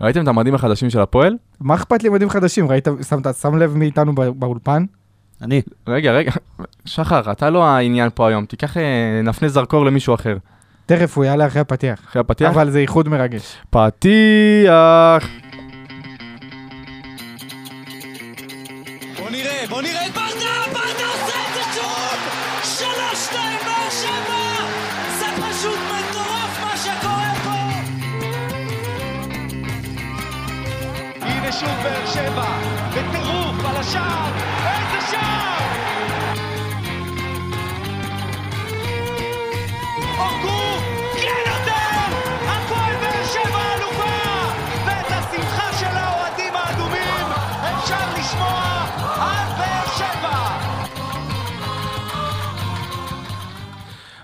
ראיתם את המדים החדשים של הפועל? מה אכפת לי מדים חדשים? ראית, שמת, שם לב מי איתנו בא- באולפן? אני. רגע, רגע, שחר, אתה לא העניין פה היום, תיקח, אה, נפנה זרקור למישהו אחר. תכף הוא יעלה אחרי הפתיח. אחרי הפתיח? אבל זה איחוד מרגש. פתיח!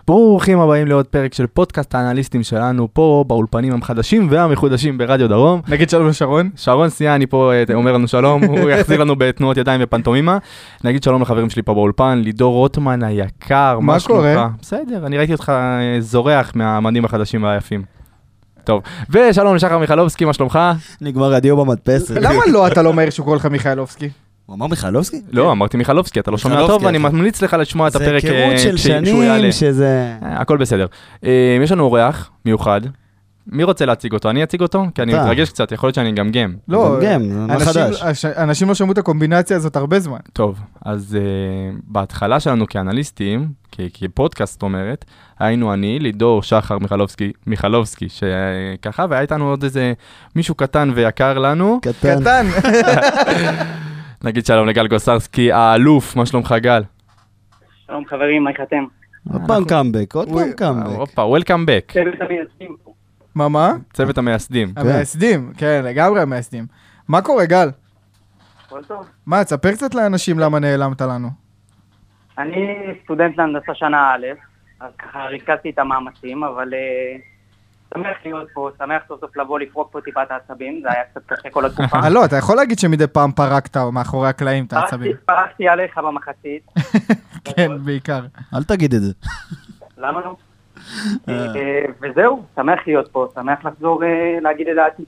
ברוכים הבאים לעוד פרק של פודקאסט האנליסטים שלנו פה באולפנים החדשים והמחודשים ברדיו דרום. נגיד שלום לשרון. שרון סיאני פה אה, אומר לנו שלום, הוא יחזיר לנו בתנועות ידיים ופנטומימה. נגיד שלום לחברים שלי פה באולפן, לידור רוטמן היקר, מה שלומך? קורה? בסדר, אני ראיתי אותך אה, זורח מהמדים החדשים והיפים. טוב, ושלום לשחר מיכלובסקי, מה שלומך? נגמר הדיו במדפסת. למה לא אתה לא מהיר שהוא קורא לך מיכאלובסקי? הוא אמר מיכלובסקי? לא, אמרתי מיכלובסקי, אתה לא שומע טוב, ואני אחי. ממליץ לך לשמוע את הפרק זה אה, היכרות של כש- שהוא יעלה. שנים שזה... אה, הכל בסדר. אה, יש לנו אורח מיוחד. מי רוצה להציג אותו? אני אציג אותו? כי אני. מתרגש קצת, יכול להיות שאני אגמגם. לא, גם, זה מה אנשים- חדש. אש- אנשים לא שמעו את הקומבינציה הזאת הרבה זמן. טוב, אז בהתחלה שלנו כאנליסטים, כפודקאסט אומרת, היינו אני, לידור שחר מיכלובסקי, מיכלובסקי, שככה, והיה איתנו עוד איזה מישהו קטן ויקר לנו. קטן. נגיד שלום לגל גוסרסקי, האלוף, מה שלומך גל? שלום חברים, מה איתכם? עוד פעם קאמבק, עוד פעם קאמבק. הופה, Welcome back, צוות המייסדים. מה, מה? צוות המייסדים. המייסדים, כן, לגמרי המייסדים. מה קורה, גל? הכל טוב. מה, תספר קצת לאנשים למה נעלמת לנו. אני סטודנט להנדסה שנה א', אז ככה ריכזתי את המאמצים, אבל אה, שמח להיות פה, שמח סוף סוף לבוא לפרוק פה טיפה את העצבים, זה היה קצת קשה כל התקופה. אה, לא, אתה יכול להגיד שמדי פעם פרקת מאחורי הקלעים את העצבים. פרקתי- עליך במחצית, כן, בעיקר. אל תגיד את זה. למה לא? אה, וזהו, שמח להיות פה, שמח לחזור אה, להגיד את דעתי.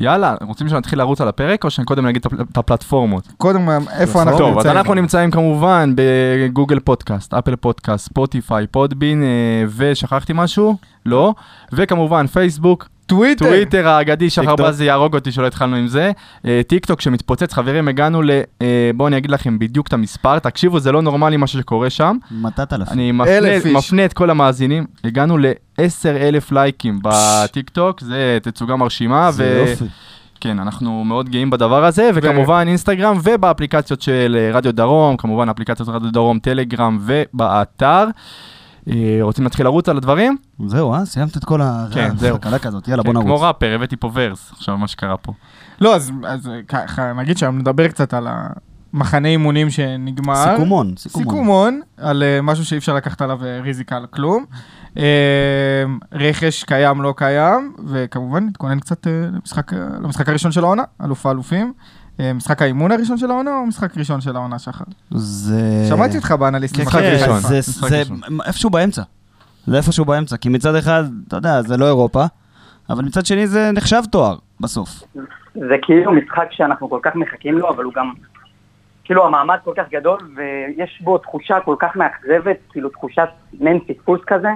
יאללה, רוצים שנתחיל לרוץ על הפרק, או שקודם נגיד את הפל- את הפלטפורמות? קודם, איפה אנחנו טוב, אז נמצאים? אנחנו נמצאים כמובן ב Google Podcast, Apple Podcast, Spotify, Podbean, אה, ושכחתי משהו? לא. וכמובן פייסבוק, טוויטר. טוויטר האגדי, שחר. בזי יהרוג אותי שלא התחלנו עם זה. אה, טיק טוק שמתפוצץ, חברים, הגענו ל... אה, בואו אני אגיד לכם בדיוק את המספר, תקשיבו, זה לא נורמלי מה שקורה שם. עשרת אלפים. אני מפנה, את כל המאזינים, הגענו ל-10 אלף לייקים בטיק טוק, זה תצוגה מרשימה. זה ו- יופי. כן, אנחנו מאוד גאים בדבר הזה, וכמובן אינסטגרם ובאפליקציות של אה, רדיו דרום, כמובן אפליקציות רדיו דרום, טלגרם ובאתר. אה, רוצים להתחיל לרוץ על הדברים? זהו, אה? סיימת את כל ה... כן, כזאת, יאללה, בוא כן, כמו נרוץ. ראפר, הבאתי פה ורס, עכשיו מה שקרה פה. לא, אז ככה, נגיד שהיום נדבר קצת על המחנה אימונים שנגמר. סיכומון, סיכומון. סיכומון, על אה, משהו שאי אפשר לקחת עליו אה, ריזיקה על כלום. רכש קיים, לא קיים, וכמובן נתכונן קצת למשחק, למשחק הראשון של העונה, אלוף האלופים. אה, משחק האימון הראשון של העונה או משחק ראשון של העונה, שחר? זה... שמעתי אותך באנליסטים. משחק כן, ראשון. זה-. איפשהו באמצע. זה איפשהו באמצע, כי מצד אחד, אתה יודע, זה לא אירופה, אבל מצד שני זה נחשב תואר, בסוף. זה כאילו משחק שאנחנו כל כך מחכים לו, אבל הוא גם... כאילו המעמד כל כך גדול, ויש בו תחושה כל כך מאכזבת, כאילו תחושת מעין פספוס כזה,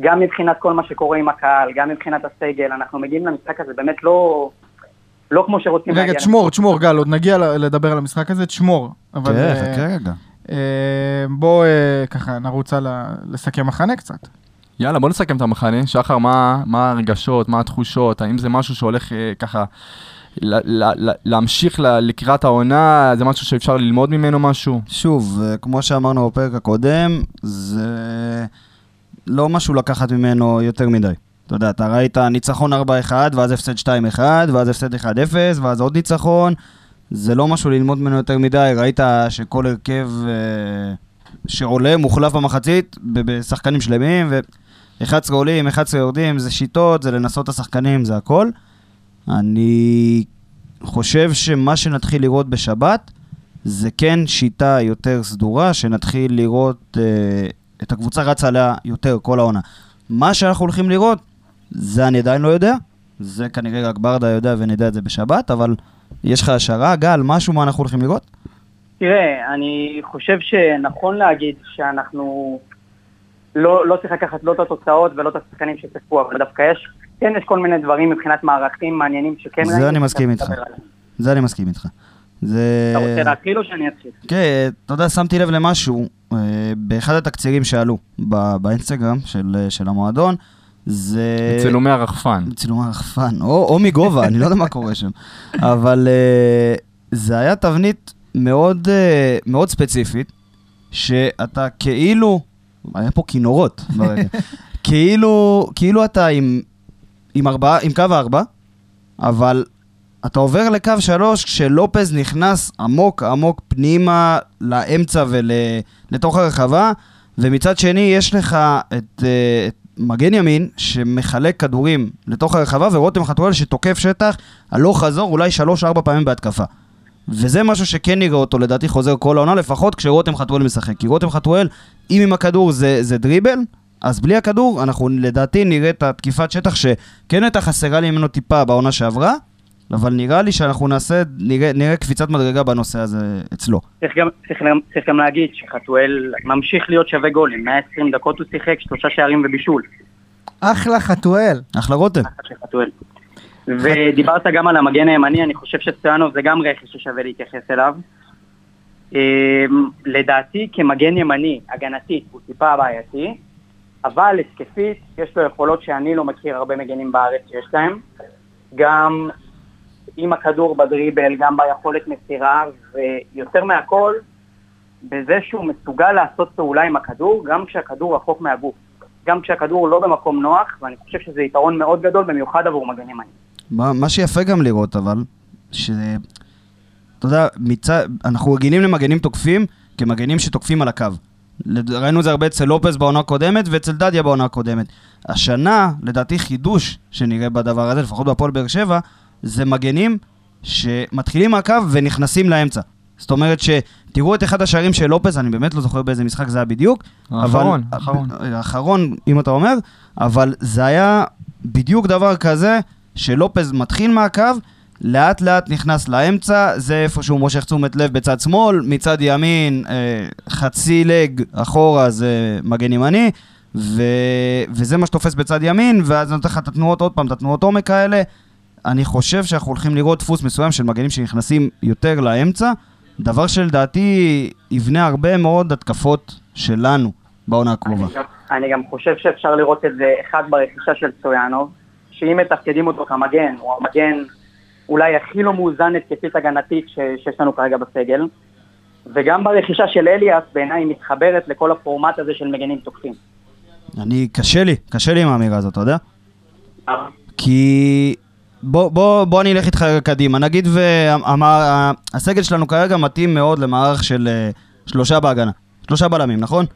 גם מבחינת כל מה שקורה עם הקהל, גם מבחינת הסגל, אנחנו מגיעים למשחק הזה באמת לא... לא כמו שרוצים רגע, תשמור, תשמור, גל, עוד נגיע לדבר על המשחק הזה, תשמור. אבל כן, אה, חכה רגע. אה, בוא אה, ככה נרוץ על לסכם מחנה קצת. יאללה, בוא נסכם את המחנה. שחר, מה, מה הרגשות, מה התחושות, האם זה משהו שהולך אה, ככה ל- ל- ל- להמשיך ל- לקראת העונה, זה משהו שאפשר ללמוד ממנו משהו? שוב, כמו שאמרנו בפרק הקודם, זה לא משהו לקחת ממנו יותר מדי. אתה יודע, אתה ראית ניצחון 4-1, ואז הפסד 2-1, ואז הפסד 1-0, ואז עוד ניצחון. זה לא משהו ללמוד ממנו יותר מדי, ראית שכל הרכב אה, שעולה מוחלף במחצית בשחקנים שלמים, ו-11 עולים, 11 יורדים, זה שיטות, זה לנסות את השחקנים, זה הכל. אני חושב שמה שנתחיל לראות בשבת, זה כן שיטה יותר סדורה, שנתחיל לראות אה, את הקבוצה רצה עליה יותר כל העונה. מה שאנחנו הולכים לראות, זה אני עדיין לא יודע, זה כנראה רק ברדה יודע ונדע את זה בשבת, אבל יש לך השערה, גל, משהו מה אנחנו הולכים לראות? תראה, אני חושב שנכון להגיד שאנחנו לא, לא צריך לקחת לא את התוצאות ולא את השחקנים שצפו, אבל דווקא יש, כן יש כל מיני דברים מבחינת מערכים מעניינים שכן זה אני מסכים איתך. זה אני מסכים איתך. זה... אתה רוצה להתחיל או שאני אתחיל? כן, אתה יודע, שמתי לב למשהו, אה, באחד התקצירים שעלו באינסטגרם של, של המועדון, זה... צילומי הרחפן. צילומי הרחפן, או, או מגובה, אני לא יודע מה קורה שם. אבל אה, זה היה תבנית מאוד, אה, מאוד ספציפית, שאתה כאילו, היה פה כינורות ברגע, כאילו, כאילו אתה עם, עם, ארבע, עם קו ארבע, אבל אתה עובר לקו שלוש כשלופז נכנס עמוק עמוק פנימה לאמצע ולתוך הרחבה, ומצד שני יש לך את, את מגן ימין שמחלק כדורים לתוך הרחבה, ורותם חתואל שתוקף שטח הלוך חזור אולי שלוש-ארבע פעמים בהתקפה. וזה משהו שכן נראה אותו לדעתי חוזר כל העונה, לפחות כשרותם חתואל משחק. כי רותם חתואל, אם עם הכדור זה, זה דריבל, אז בלי הכדור, אנחנו לדעתי נראה את התקיפת שטח שכן הייתה חסרה לי ממנו טיפה בעונה שעברה, אבל נראה לי שאנחנו נעשה, נראה, נראה קפיצת מדרגה בנושא הזה אצלו. צריך גם, צריך, גם, צריך גם להגיד שחתואל ממשיך להיות שווה גולים, 120 דקות הוא שיחק, שלושה שערים ובישול. אחלה חתואל. אחלה רותם. של חתואל. ודיברת גם על המגן הימני, אני חושב שסטויאנוב זה גם רכש ששווה להתייחס אליו. אמ, לדעתי כמגן ימני, הגנתית, הוא טיפה בעייתי, אבל התקפית, יש לו יכולות שאני לא מכיר הרבה מגנים בארץ שיש להם. גם עם הכדור בדריבל, גם ביכולת מסירה, ויותר מהכל, בזה שהוא מסוגל לעשות פעולה עם הכדור, גם כשהכדור רחוק מהגוף. גם כשהכדור לא במקום נוח, ואני חושב שזה יתרון מאוד גדול, במיוחד עבור מגנים ימניים. מה, מה שיפה גם לראות אבל, ש... אתה יודע, מצד... אנחנו רגילים למגנים תוקפים כמגנים שתוקפים על הקו. ראינו את זה הרבה אצל לופס בעונה הקודמת ואצל דדיה בעונה הקודמת. השנה, לדעתי חידוש שנראה בדבר הזה, לפחות בהפועל באר שבע, זה מגנים שמתחילים מהקו ונכנסים לאמצע. זאת אומרת שתראו את אחד השערים של לופס, אני באמת לא זוכר באיזה משחק זה היה בדיוק. האחרון, אבל- האחרון. האחרון, אם אתה אומר, אבל זה היה בדיוק דבר כזה, שלופז מתחיל מהקו, לאט לאט נכנס לאמצע, זה איפה שהוא מושך תשומת לב בצד שמאל, מצד ימין אה, חצי לג אחורה זה מגן ימני, ו... וזה מה שתופס בצד ימין, ואז נותן לך את התנועות עוד פעם, את התנועות עומק האלה. אני חושב שאנחנו הולכים לראות דפוס מסוים של מגנים שנכנסים יותר לאמצע, דבר שלדעתי יבנה הרבה מאוד התקפות שלנו בעונה הקרובה. אני גם- אני גם חושב שאפשר לראות את זה, אחד ברכישה של סטויאנוב, שאם מתפקדים אותו כמגן, הוא המגן אולי הכי לא מאוזן התקפית הגנתית ש- שיש לנו כרגע בסגל, וגם ברכישה של אליאס, בעיניי מתחברת לכל הפורמט הזה של מגנים תוקפים. אני, קשה לי, קשה לי עם האמירה הזאת, אתה יודע? כי... בוא, בוא, בוא אני אלך איתך קדימה. נגיד והסגל שלנו כרגע מתאים מאוד למערך של אה, שלושה בהגנה. שלושה בלמים, נכון?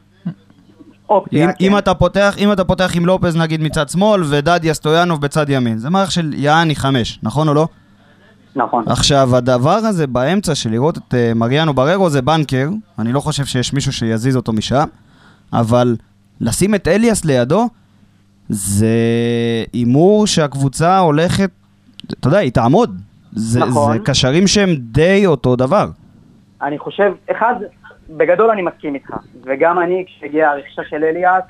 אופציה, אם, כן. אם, אתה פותח, אם אתה פותח עם לופז נגיד מצד שמאל ודדיה סטויאנוב בצד ימין. זה מערך של יעני חמש, נכון או לא? נכון. עכשיו, הדבר הזה באמצע של לראות את uh, מריאנו בררו זה בנקר, אני לא חושב שיש מישהו שיזיז אותו משם, אבל לשים את אליאס לידו, זה הימור שהקבוצה הולכת, אתה יודע, היא תעמוד. זה, נכון. זה קשרים שהם די אותו דבר. אני חושב, אחד, בגדול אני מסכים איתך, וגם אני, כשהגיעה הרכישה של אליאס,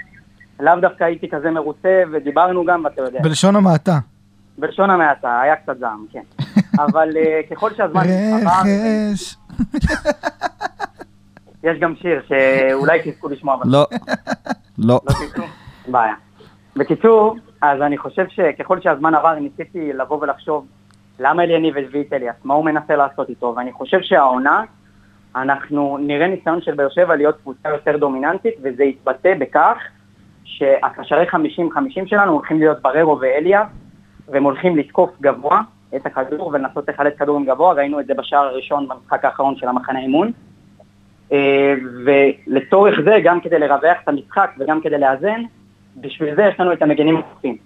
לאו דווקא הייתי כזה מרוצה, ודיברנו גם, ואתה יודע, בלשון המעטה. בלשון המעטה, היה קצת זעם, כן. אבל uh, ככל שהזמן עבר, רכש. יש גם שיר שאולי תזכו לשמוע. לא, לא. לא תזכו? בעיה. בקיצור, אז אני חושב שככל שהזמן עבר, ניסיתי לבוא ולחשוב למה אליניב הביא את אליאס, מה הוא מנסה לעשות איתו, ואני חושב שהעונה, אנחנו נראה ניסיון של באר שבע להיות קבוצה יותר דומיננטית, וזה יתבטא בכך שהקשרי 50-50 שלנו הולכים להיות בררו ואליאס, והם הולכים לתקוף גבוה את הכדור ולנסות לחלץ כדורים גבוה, ראינו את זה בשער הראשון במשחק האחרון של המחנה אימון. אה, ולצורך זה, גם כדי לרווח את המשחק וגם כדי לאזן, בשביל זה יש לנו את המגנים החופים.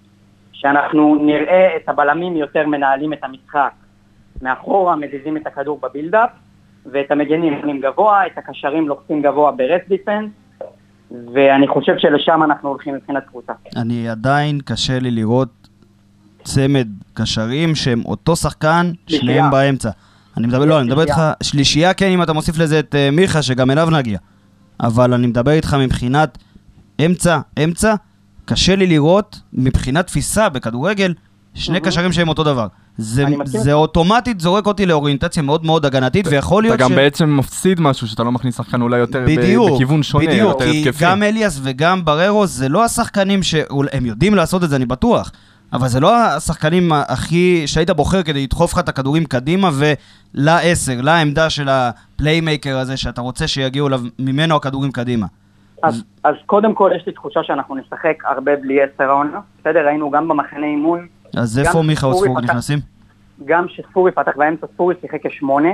שאנחנו נראה את הבלמים יותר מנהלים את המשחק מאחורה, מזיזים את הכדור בבילדאפ, ואת המגנים עולים גבוה, את הקשרים לוחצים גבוה ברסט דיפנס, ואני חושב שלשם אנחנו הולכים מבחינת קבוצה. אני עדיין קשה לי לראות צמד קשרים שהם אותו שחקן, שלישייה. שניהם באמצע. אני מדבר, לא, אני מדבר איתך, שלישייה. שלישייה כן, אם אתה מוסיף לזה את אה, מיכה, שגם אליו נגיע. אבל אני מדבר איתך מבחינת אמצע, אמצע, קשה לי לראות מבחינת תפיסה בכדורגל, שני. קשרים שהם אותו דבר. זה, זה. אוטומטית זורק אותי לאוריינטציה מאוד מאוד הגנתית, ויכול אתה להיות גם בעצם מפסיד משהו שאתה לא מכניס שחקן אולי יותר בדיוק, בכיוון שונה, בדיוק, יותר כי התקפי. גם אליאס וגם בררו זה לא השחקנים שהם יודעים לעשות את זה, אני בטוח. אבל זה לא השחקנים הכי, שהיית בוחר כדי לדחוף לך את הכדורים קדימה ולעשר, לעמדה של ה playmaker הזה שאתה רוצה שיגיעו ממנו הכדורים קדימה. אז, אז קודם כל יש לי תחושה שאנחנו נשחק הרבה בלי עשר העונה. בסדר, היינו גם במחנה אימון, אז איפה מיכה ספורי וספורג פתח- נכנסים? גם שספורי פתח באמצע, ספורי שיחק כשמונה.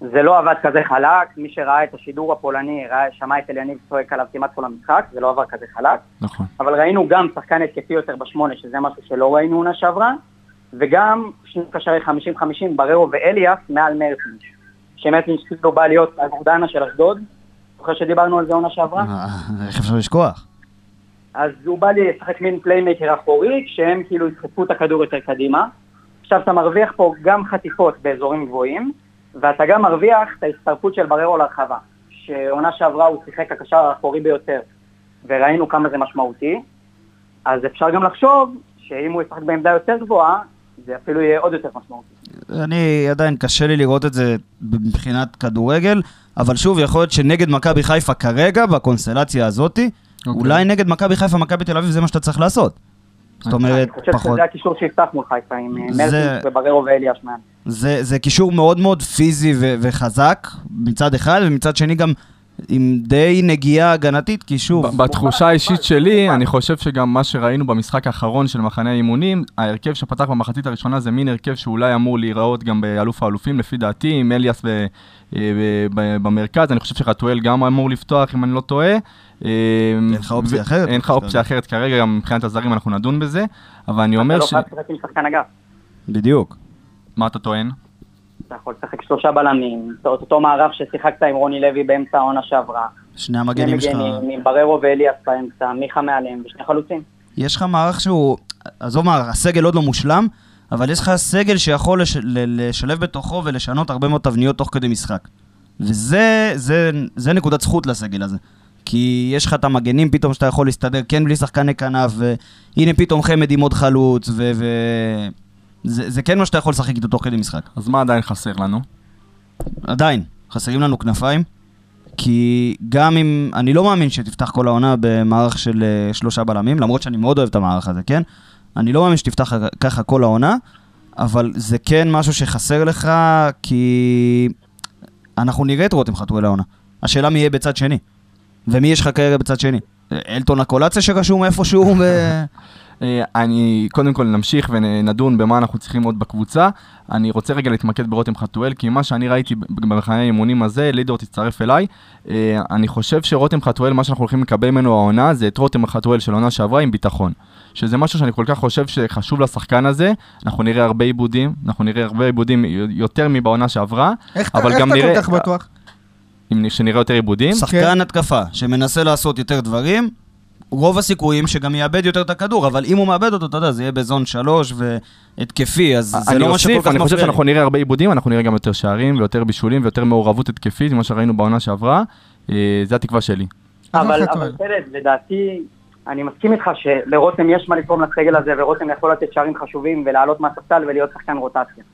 זה לא עבד כזה חלק, מי שראה את השידור הפולני, ראה, שמע את אליניב צועק עליו כמעט כל המשחק, זה לא עבר כזה חלק. נכון. אבל ראינו גם שחקן התקפי יותר בשמונה, שזה משהו שלא ראינו עונה שעברה, וגם שני קשרי 50-50, בררו ואליאס מעל מרטינש. שמרטינש כאילו בא להיות הגורדנה של אשדוד, זוכר שדיברנו על זה עונה שעברה? אה, איך אפשר לשכוח? אז הוא בא לי לשחק מין פליימקר אחורי, כשהם כאילו ידחפו את הכדור יותר קדימה. עכשיו אתה מרוויח פה גם חטיפות באזורים גבוהים, ואתה גם מרוויח את ההצטרפות של בררו להרחבה, שעונה שעברה הוא שיחק הקשר האחורי ביותר, וראינו כמה זה משמעותי. אז אפשר גם לחשוב שאם הוא ישחק בעמדה יותר גבוהה, זה אפילו יהיה עוד יותר משמעותי. אני עדיין קשה לי לראות את זה מבחינת כדורגל, אבל שוב, יכול להיות שנגד מכבי חיפה כרגע, בקונסטלציה הזאתי, אוקיי. אולי נגד מכבי חיפה, מכבי תל אביב, זה מה שאתה צריך לעשות. זאת אומרת, אני חושב פחות... שזה הקישור שיפתח מול חיפה, עם אה, זה- מרטינס ובררו ואליאס מעל. זה, זה קישור מאוד מאוד פיזי ו- וחזק מצד אחד, ומצד שני גם עם די נגיעה הגנתית, כי שוב, בתחושה האישית שלי, אני חושב שגם מה שראינו במשחק האחרון של מחנה האימונים, ההרכב שפתח במחצית הראשונה זה מין הרכב שאולי אמור להיראות גם באלוף האלופים, לפי דעתי, עם אליאס ב- אה, ב- ב- במרכז, אני חושב שחתואל גם אמור לפתוח, אם אני לא טועה. אין לך אופציה אחרת? אין לך אופציה אחרת כרגע, גם מבחינת הזרים אנחנו נדון בזה, אבל אני אומר אתה לא ש... חייב לשחק עם שחקן אגף. בדיוק. מה אתה טוען? אתה יכול לשחק שלושה בלמים, אותו מערך ששיחקת עם רוני לוי באמצע העונה שעברה. שני המגנים שלך, מגנים, עם בררו ואליאס באמצע, מיכה מעליהם ושני חלוצים. יש לך מערך שהוא, עזוב מערך, הסגל עוד לא מושלם, אבל יש לך סגל שיכול לש, ל, לשלב בתוכו ולשנות הרבה מאוד תבניות תוך כדי משחק. וזה זה, זה נקודת זכות לסגל הזה. כי יש לך את המגנים פתאום שאתה יכול להסתדר כן בלי שחקני כנף, והנה פתאום חמד עם עוד חלוץ, ו... ו... זה, זה כן מה שאתה יכול לשחק איתו תוך כדי משחק. אז מה עדיין חסר לנו? עדיין, חסרים לנו כנפיים, כי גם אם, אני לא מאמין שתפתח כל העונה במערך של אה, שלושה בלמים, למרות שאני מאוד אוהב את המערך הזה, כן? אני לא מאמין שתפתח ככה כל העונה, אבל זה כן משהו שחסר לך, כי אנחנו נראה את רותם חתואל העונה. השאלה מי יהיה בצד שני, ומי יש לך כרגע בצד שני. אלטון הקולציה שרשום איפשהו, ו... אה, אני, קודם כל נמשיך ונדון במה אנחנו צריכים עוד בקבוצה. אני רוצה רגע להתמקד ברותם חתואל, כי מה שאני ראיתי במחנה האימונים הזה, לידור תצטרף אליי, אה, אני חושב שרותם חתואל, מה שאנחנו הולכים לקבל ממנו העונה, זה את רותם חתואל של עונה שעברה עם ביטחון. שזה משהו שאני כל כך חושב שחשוב לשחקן הזה, אנחנו נראה הרבה עיבודים, אנחנו נראה הרבה עיבודים יותר מבעונה שעברה, איך אתה אבל איך גם אתה נראה- כל כך בטוח? אם שנראה יותר עיבודים. שחקן התקפה שמנסה לעשות יותר דברים, רוב הסיכויים שגם יאבד יותר את הכדור, אבל אם הוא מאבד אותו, אתה יודע, זה יהיה בזון שלוש והתקפי, אז זה לא מה שכל כך אני חושב מפריע. שאנחנו נראה הרבה עיבודים, אנחנו נראה גם יותר שערים ויותר בישולים ויותר מעורבות התקפית ממה שראינו בעונה שעברה. אה, זה התקווה שלי. אבל? פלד, לדעתי, אני מסכים איתך שלרותם יש מה לתרום לסגל הזה, ורותם יכול לתת שערים חשובים ולעלות מהספסל ולהיות שחקן רוטציה.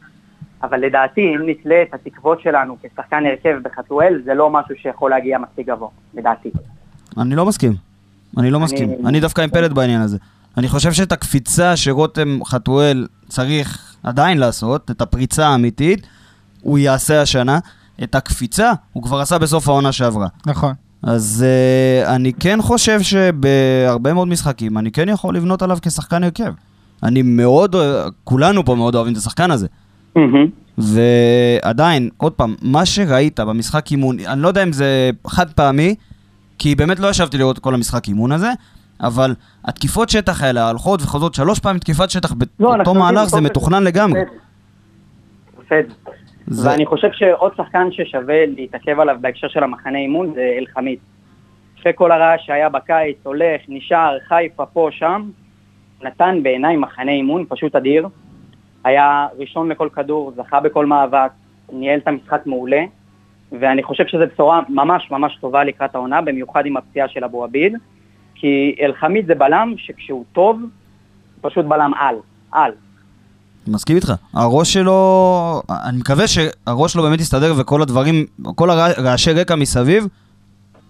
אבל לדעתי, אם נתלה את התקוות שלנו כשחקן הרכב בחתואל, זה לא משהו שיכול להגיע מספיק גבוה, לדעתי. אני לא מסכים. אני לא מסכים. אני דווקא עם פלד בעניין הזה. אני חושב שאת הקפיצה שרותם חתואל צריך עדיין לעשות, את הפריצה האמיתית, הוא יעשה השנה. את הקפיצה הוא כבר עשה בסוף העונה שעברה. נכון. אז uh, אני כן חושב שבהרבה מאוד משחקים אני כן יכול לבנות עליו כשחקן הרכב. אני מאוד, אוה- כולנו פה מאוד אוהבים את השחקן הזה. ועדיין, עוד פעם, מה שראית במשחק אימון, אני לא יודע אם זה חד פעמי, כי באמת לא ישבתי לראות את כל המשחק אימון הזה, אבל התקיפות שטח האלה הולכות וחוזרות שלוש פעמים תקיפת שטח לא, באותו אנחנו מהלך, זה מתוכנן לגמרי. זה- ואני חושב שעוד שחקן ששווה להתעכב עליו בהקשר של המחנה אימון זה אלחמיד. אחרי כל הרעש שהיה בקיץ, הולך, נשאר, חיפה פה, שם, נתן בעיניי מחנה אימון פשוט אדיר. היה ראשון לכל כדור, זכה בכל מאבק, ניהל את המשחק מעולה, ואני חושב שזו בשורה ממש ממש טובה לקראת העונה, במיוחד עם הפציעה של אבו עביד, כי אלחמיד זה בלם שכשהוא טוב, פשוט בלם על, על. מסכים איתך. הראש שלו, אני מקווה שהראש שלו באמת יסתדר וכל הדברים, כל הרעשי רקע מסביב,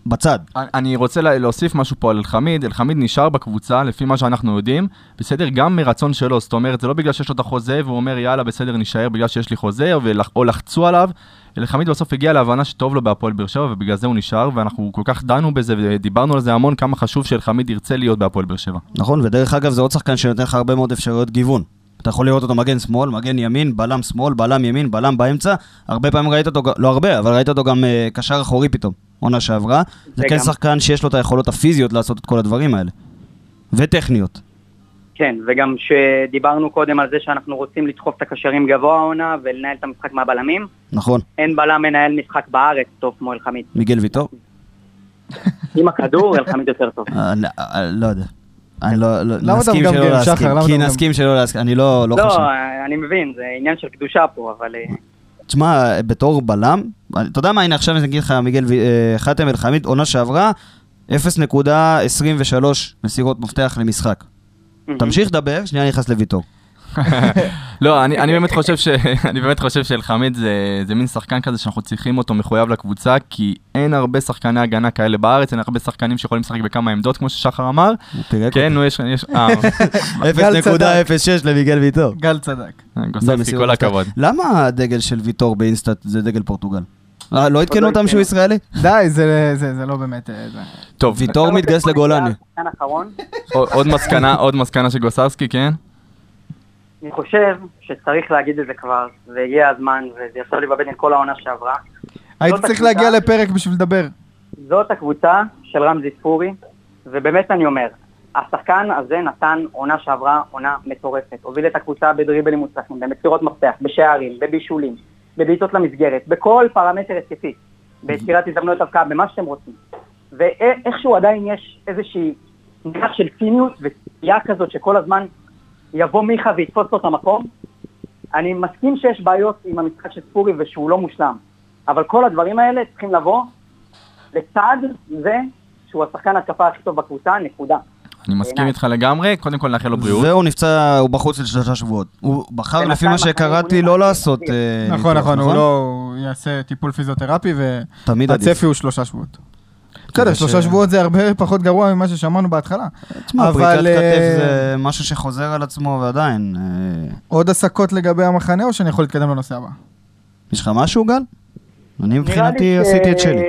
בצד. אני רוצה לה- להוסיף משהו פה על אלחמיד, אלחמיד נשאר בקבוצה, לפי מה שאנחנו יודעים, בסדר, גם מרצון שלו, זאת אומרת, זה לא בגלל שיש לו את החוזה, והוא אומר, יאללה, בסדר, נשאר בגלל שיש לי חוזה, או לחצו עליו. אלחמיד בסוף הגיע להבנה שטוב לו בהפועל באר שבע, ובגלל זה הוא נשאר, ואנחנו כל כך דנו בזה, ודיברנו על זה המון, כמה חשוב שאלחמיד ירצה להיות בהפועל באר שבע. נכון, ודרך אגב זה עוד שחקן שנותן לך הרבה מאוד אפשרויות גיוון. אתה יכול לראות אותו מגן שמאל, מגן ימין, בלם שמאל, בלם ימין, בלם באמצע. הרבה פעמים ראית אותו, לא הרבה, אבל ראית אותו גם uh, קשר אחורי פתאום, עונה שעברה. זה כן שחקן שיש לו את היכולות הפיזיות לעשות את כל הדברים האלה. וטכניות. כן, וגם שדיברנו קודם על זה שאנחנו רוצים לדחוף את הקשרים גבוה העונה ולנהל את המשחק מהבלמים, נכון, אין בלם מנהל משחק בארץ טוב כמו אלחמיד. מיגל ויטור. עם הכדור, אלחמיד יותר טוב. אה, לא- אה, לא יודע. אני לא, לא, נסכים שלא? להסכים, כי נסכים שלא להסכים, אני לא, לא, חושב. לא, אני מבין, זה עניין של קדושה פה, אבל... אה, תשמע, בתור בלם, אתה יודע מה, הנה עכשיו אני אגיד לך, מיגל אה, חאתם אל-חמיד, עונה שעברה, 0.23 מסירות מפתח למשחק. תמשיך לדבר, שנייה נכנס לויטור. לא, אני, אני באמת חושב ש... אני באמת חושב שאלחמיד זה, זה מין שחקן כזה שאנחנו צריכים אותו מחויב לקבוצה, כי אין הרבה שחקני הגנה כאלה בארץ, אין הרבה שחקנים שיכולים לשחק בכמה עמדות, כמו ששחר אמר. כן, נו, יש... יש אה, 0.06 למיגל ויטור. גל צדק. גוספסקי, במסירות כל מפתח. הכבוד. למה הדגל של ויטור באינסטאט זה דגל פורטוגל? אה, לא עדכנו לא אותם שהוא. ישראלי? די, זה- זה זה לא באמת... אה, זה. טוב, ויטור מתגייס לגולני. עוד- עוד מסקנה, עוד מסקנה של גוסרסקי, כן? אני חושב שצריך להגיד את זה כבר, והגיע הזמן, וזה ישב לי בבטן כל העונה שעברה. הייתי זאת צריך הקבוצה- להגיע לפרק בשביל לדבר. זאת הקבוצה של רמזי ספורי, ובאמת אני אומר, השחקן הזה נתן עונה שעברה עונה מטורפת. הוביל את הקבוצה בדריבלים מוצלחים, במסירות מפתח, בשערים, בבישולים, בבעיטות למסגרת, בכל פרמטר התקפי, ביצירת הזדמנויות הבקעה, במה שאתם רוצים. ואיכשהו עדיין יש איזושהי ניח של ציניות וציפייה כזאת שכל הזמן יבוא מיכה ויתפוס לו את המקום. אני מסכים שיש בעיות עם המשחק של ספורי ושהוא לא מושלם, אבל כל הדברים האלה צריכים לבוא לצד זה שהוא השחקן התקפה הכי טוב בקבוצה, נקודה. אני מסכים. איתך לגמרי, קודם כל נאחל לו בריאות. והוא נפצע, הוא בחוץ לשלושה שבועות. הוא בחר לפי מה שקראתי לא. לעשות אה, נכון, נכון, הוא לא... הוא יעשה טיפול פיזיותרפי. והצפי הוא שלושה שבועות. בסדר, ש- שלושה שבועות זה הרבה פחות גרוע ממה ששמענו בהתחלה. תשמע, אבל, פריקת אה, כתף זה משהו שחוזר על עצמו ועדיין. אה, עוד הסקות לגבי המחנה, או שאני יכול להתקדם לנושא הבא? יש לך משהו, גל? אני מבחינתי עשיתי את שלי.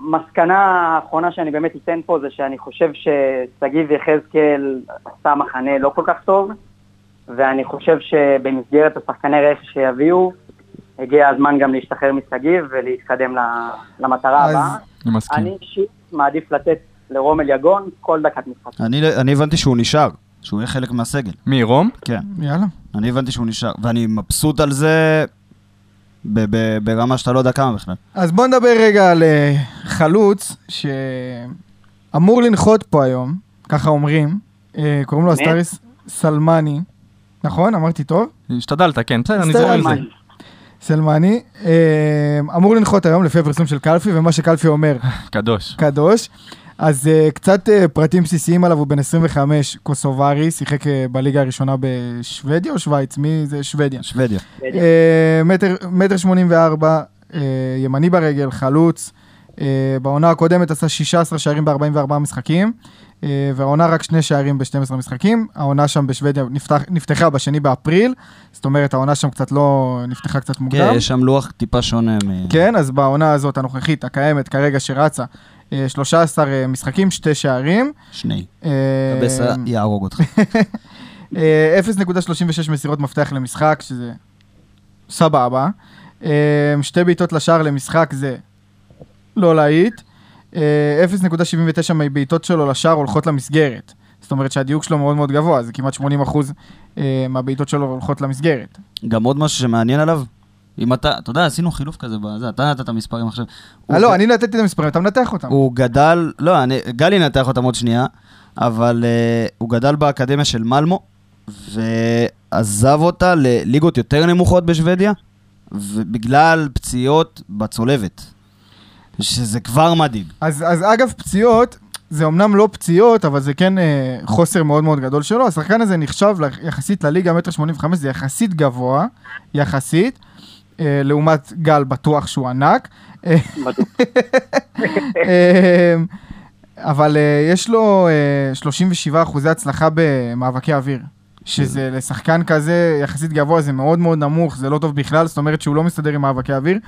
מסקנה האחרונה שאני באמת אתן פה זה שאני חושב ששגיב יחזקאל עשה מחנה לא כל כך טוב, ואני חושב שבמסגרת השחקני רכש שיביאו, הגיע הזמן גם להשתחרר משגיב ולהתקדם ל- למטרה אז- הבאה. אני מסכים. אני אישית מעדיף לתת לרומל יגון כל דקת משחק. אני אני הבנתי שהוא נשאר, שהוא יהיה חלק מהסגל. מי, רום? כן, יאללה. אני הבנתי שהוא נשאר, ואני מבסוט על זה ב- ב- ברמה שאתה לא יודע כמה בכלל. אז בוא נדבר רגע על אה, חלוץ שאמור לנחות פה היום, ככה אומרים. אה, קוראים לו? אסטריס סלמני, נכון? אמרתי טוב? השתדלת, כן, בסדר, אני זורם על זה. סלמני. אה, אמור לנחות היום לפי הפרסום של קלפי, ומה שקלפי אומר, קדוש. קדוש. אז uh, קצת uh, פרטים בסיסיים עליו, הוא בן 25, קוסוברי, שיחק uh, בליגה הראשונה בשוודיה או שווייץ? מי זה? שוודיה. שוודיה. אה, מטר, מטר 84, אה, ימני ברגל, חלוץ. אה, בעונה הקודמת עשה 16 שערים ב-44 משחקים, אה, והעונה רק שני שערים ב-12 משחקים. העונה שם בשוודיה נפתח, נפתחה בשני באפריל, זאת אומרת העונה שם קצת לא, נפתחה קצת מוקדם. כן, יש שם לוח טיפה שונה מ... כן, אז בעונה הזאת הנוכחית, הקיימת כרגע שרצה, אה, 13 אה, משחקים, שתי שערים. שני. אה, בסדר, יהרוג אותך. אה, 0.36 מסירות מפתח למשחק, שזה סבבה. אה, שתי בעיטות לשער למשחק זה לא להיט. אה, 0.79 מהבעיטות שלו לשער הולכות למסגרת. זאת אומרת שהדיוק שלו מאוד מאוד גבוה, זה כמעט 80% אה, מהבעיטות שלו הולכות למסגרת. גם עוד משהו שמעניין עליו, אם אתה, אתה יודע, עשינו חילוף כזה בזה, אתה נתת מספרים עכשיו. הוא אה, לא, ג- אני נתתי את המספרים, אתה מנתח אותם. הוא גדל, לא, אני, גלי ינתח אותם עוד שנייה, אבל uh, הוא גדל באקדמיה של מלמו, ועזב אותה לליגות יותר נמוכות בשוודיה, ובגלל פציעות בצולבת, שזה כבר מדאיג. אז, אז אגב, פציעות, זה אמנם לא פציעות, אבל זה כן אה, חוסר מאוד מאוד גדול שלו. השחקן הזה נחשב יחסית לליגה מטר שמונים וחמש, זה יחסית גבוה, יחסית, אה, לעומת גל בטוח שהוא ענק. אה, בטוח. אה, אבל אה, יש לו אה, 37 אחוזי הצלחה במאבקי אוויר. שזה לשחקן כזה יחסית גבוה, זה מאוד מאוד נמוך, זה לא טוב בכלל, זאת אומרת שהוא לא מסתדר עם מאבקי אוויר,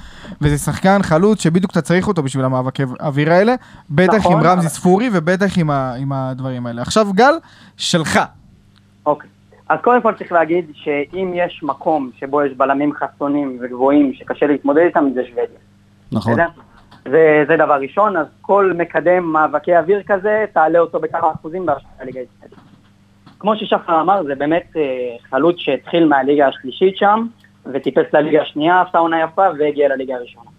וזה שחקן חלוץ שבדיוק אתה צריך אותו בשביל המאבקי אוויר האלה, בטח נכון, עם רמזי אבל- ספורי ובטח עם, ה, עם הדברים האלה. עכשיו גל, שלך. אוקיי. אז קודם כל צריך להגיד שאם יש מקום שבו יש בלמים חסונים וגבוהים שקשה להתמודד איתם, זה שוודיה. נכון. זה, זה דבר ראשון, אז כל מקדם מאבקי אוויר כזה, תעלה אותו בכמה אחוזים בהשוואה לליגה הישראלית. כמו ששחר אמר, זה באמת אה, חלוץ שהתחיל מהליגה השלישית שם, וטיפס לליגה השנייה, עשה עונה יפה, והגיע לליגה הראשונה.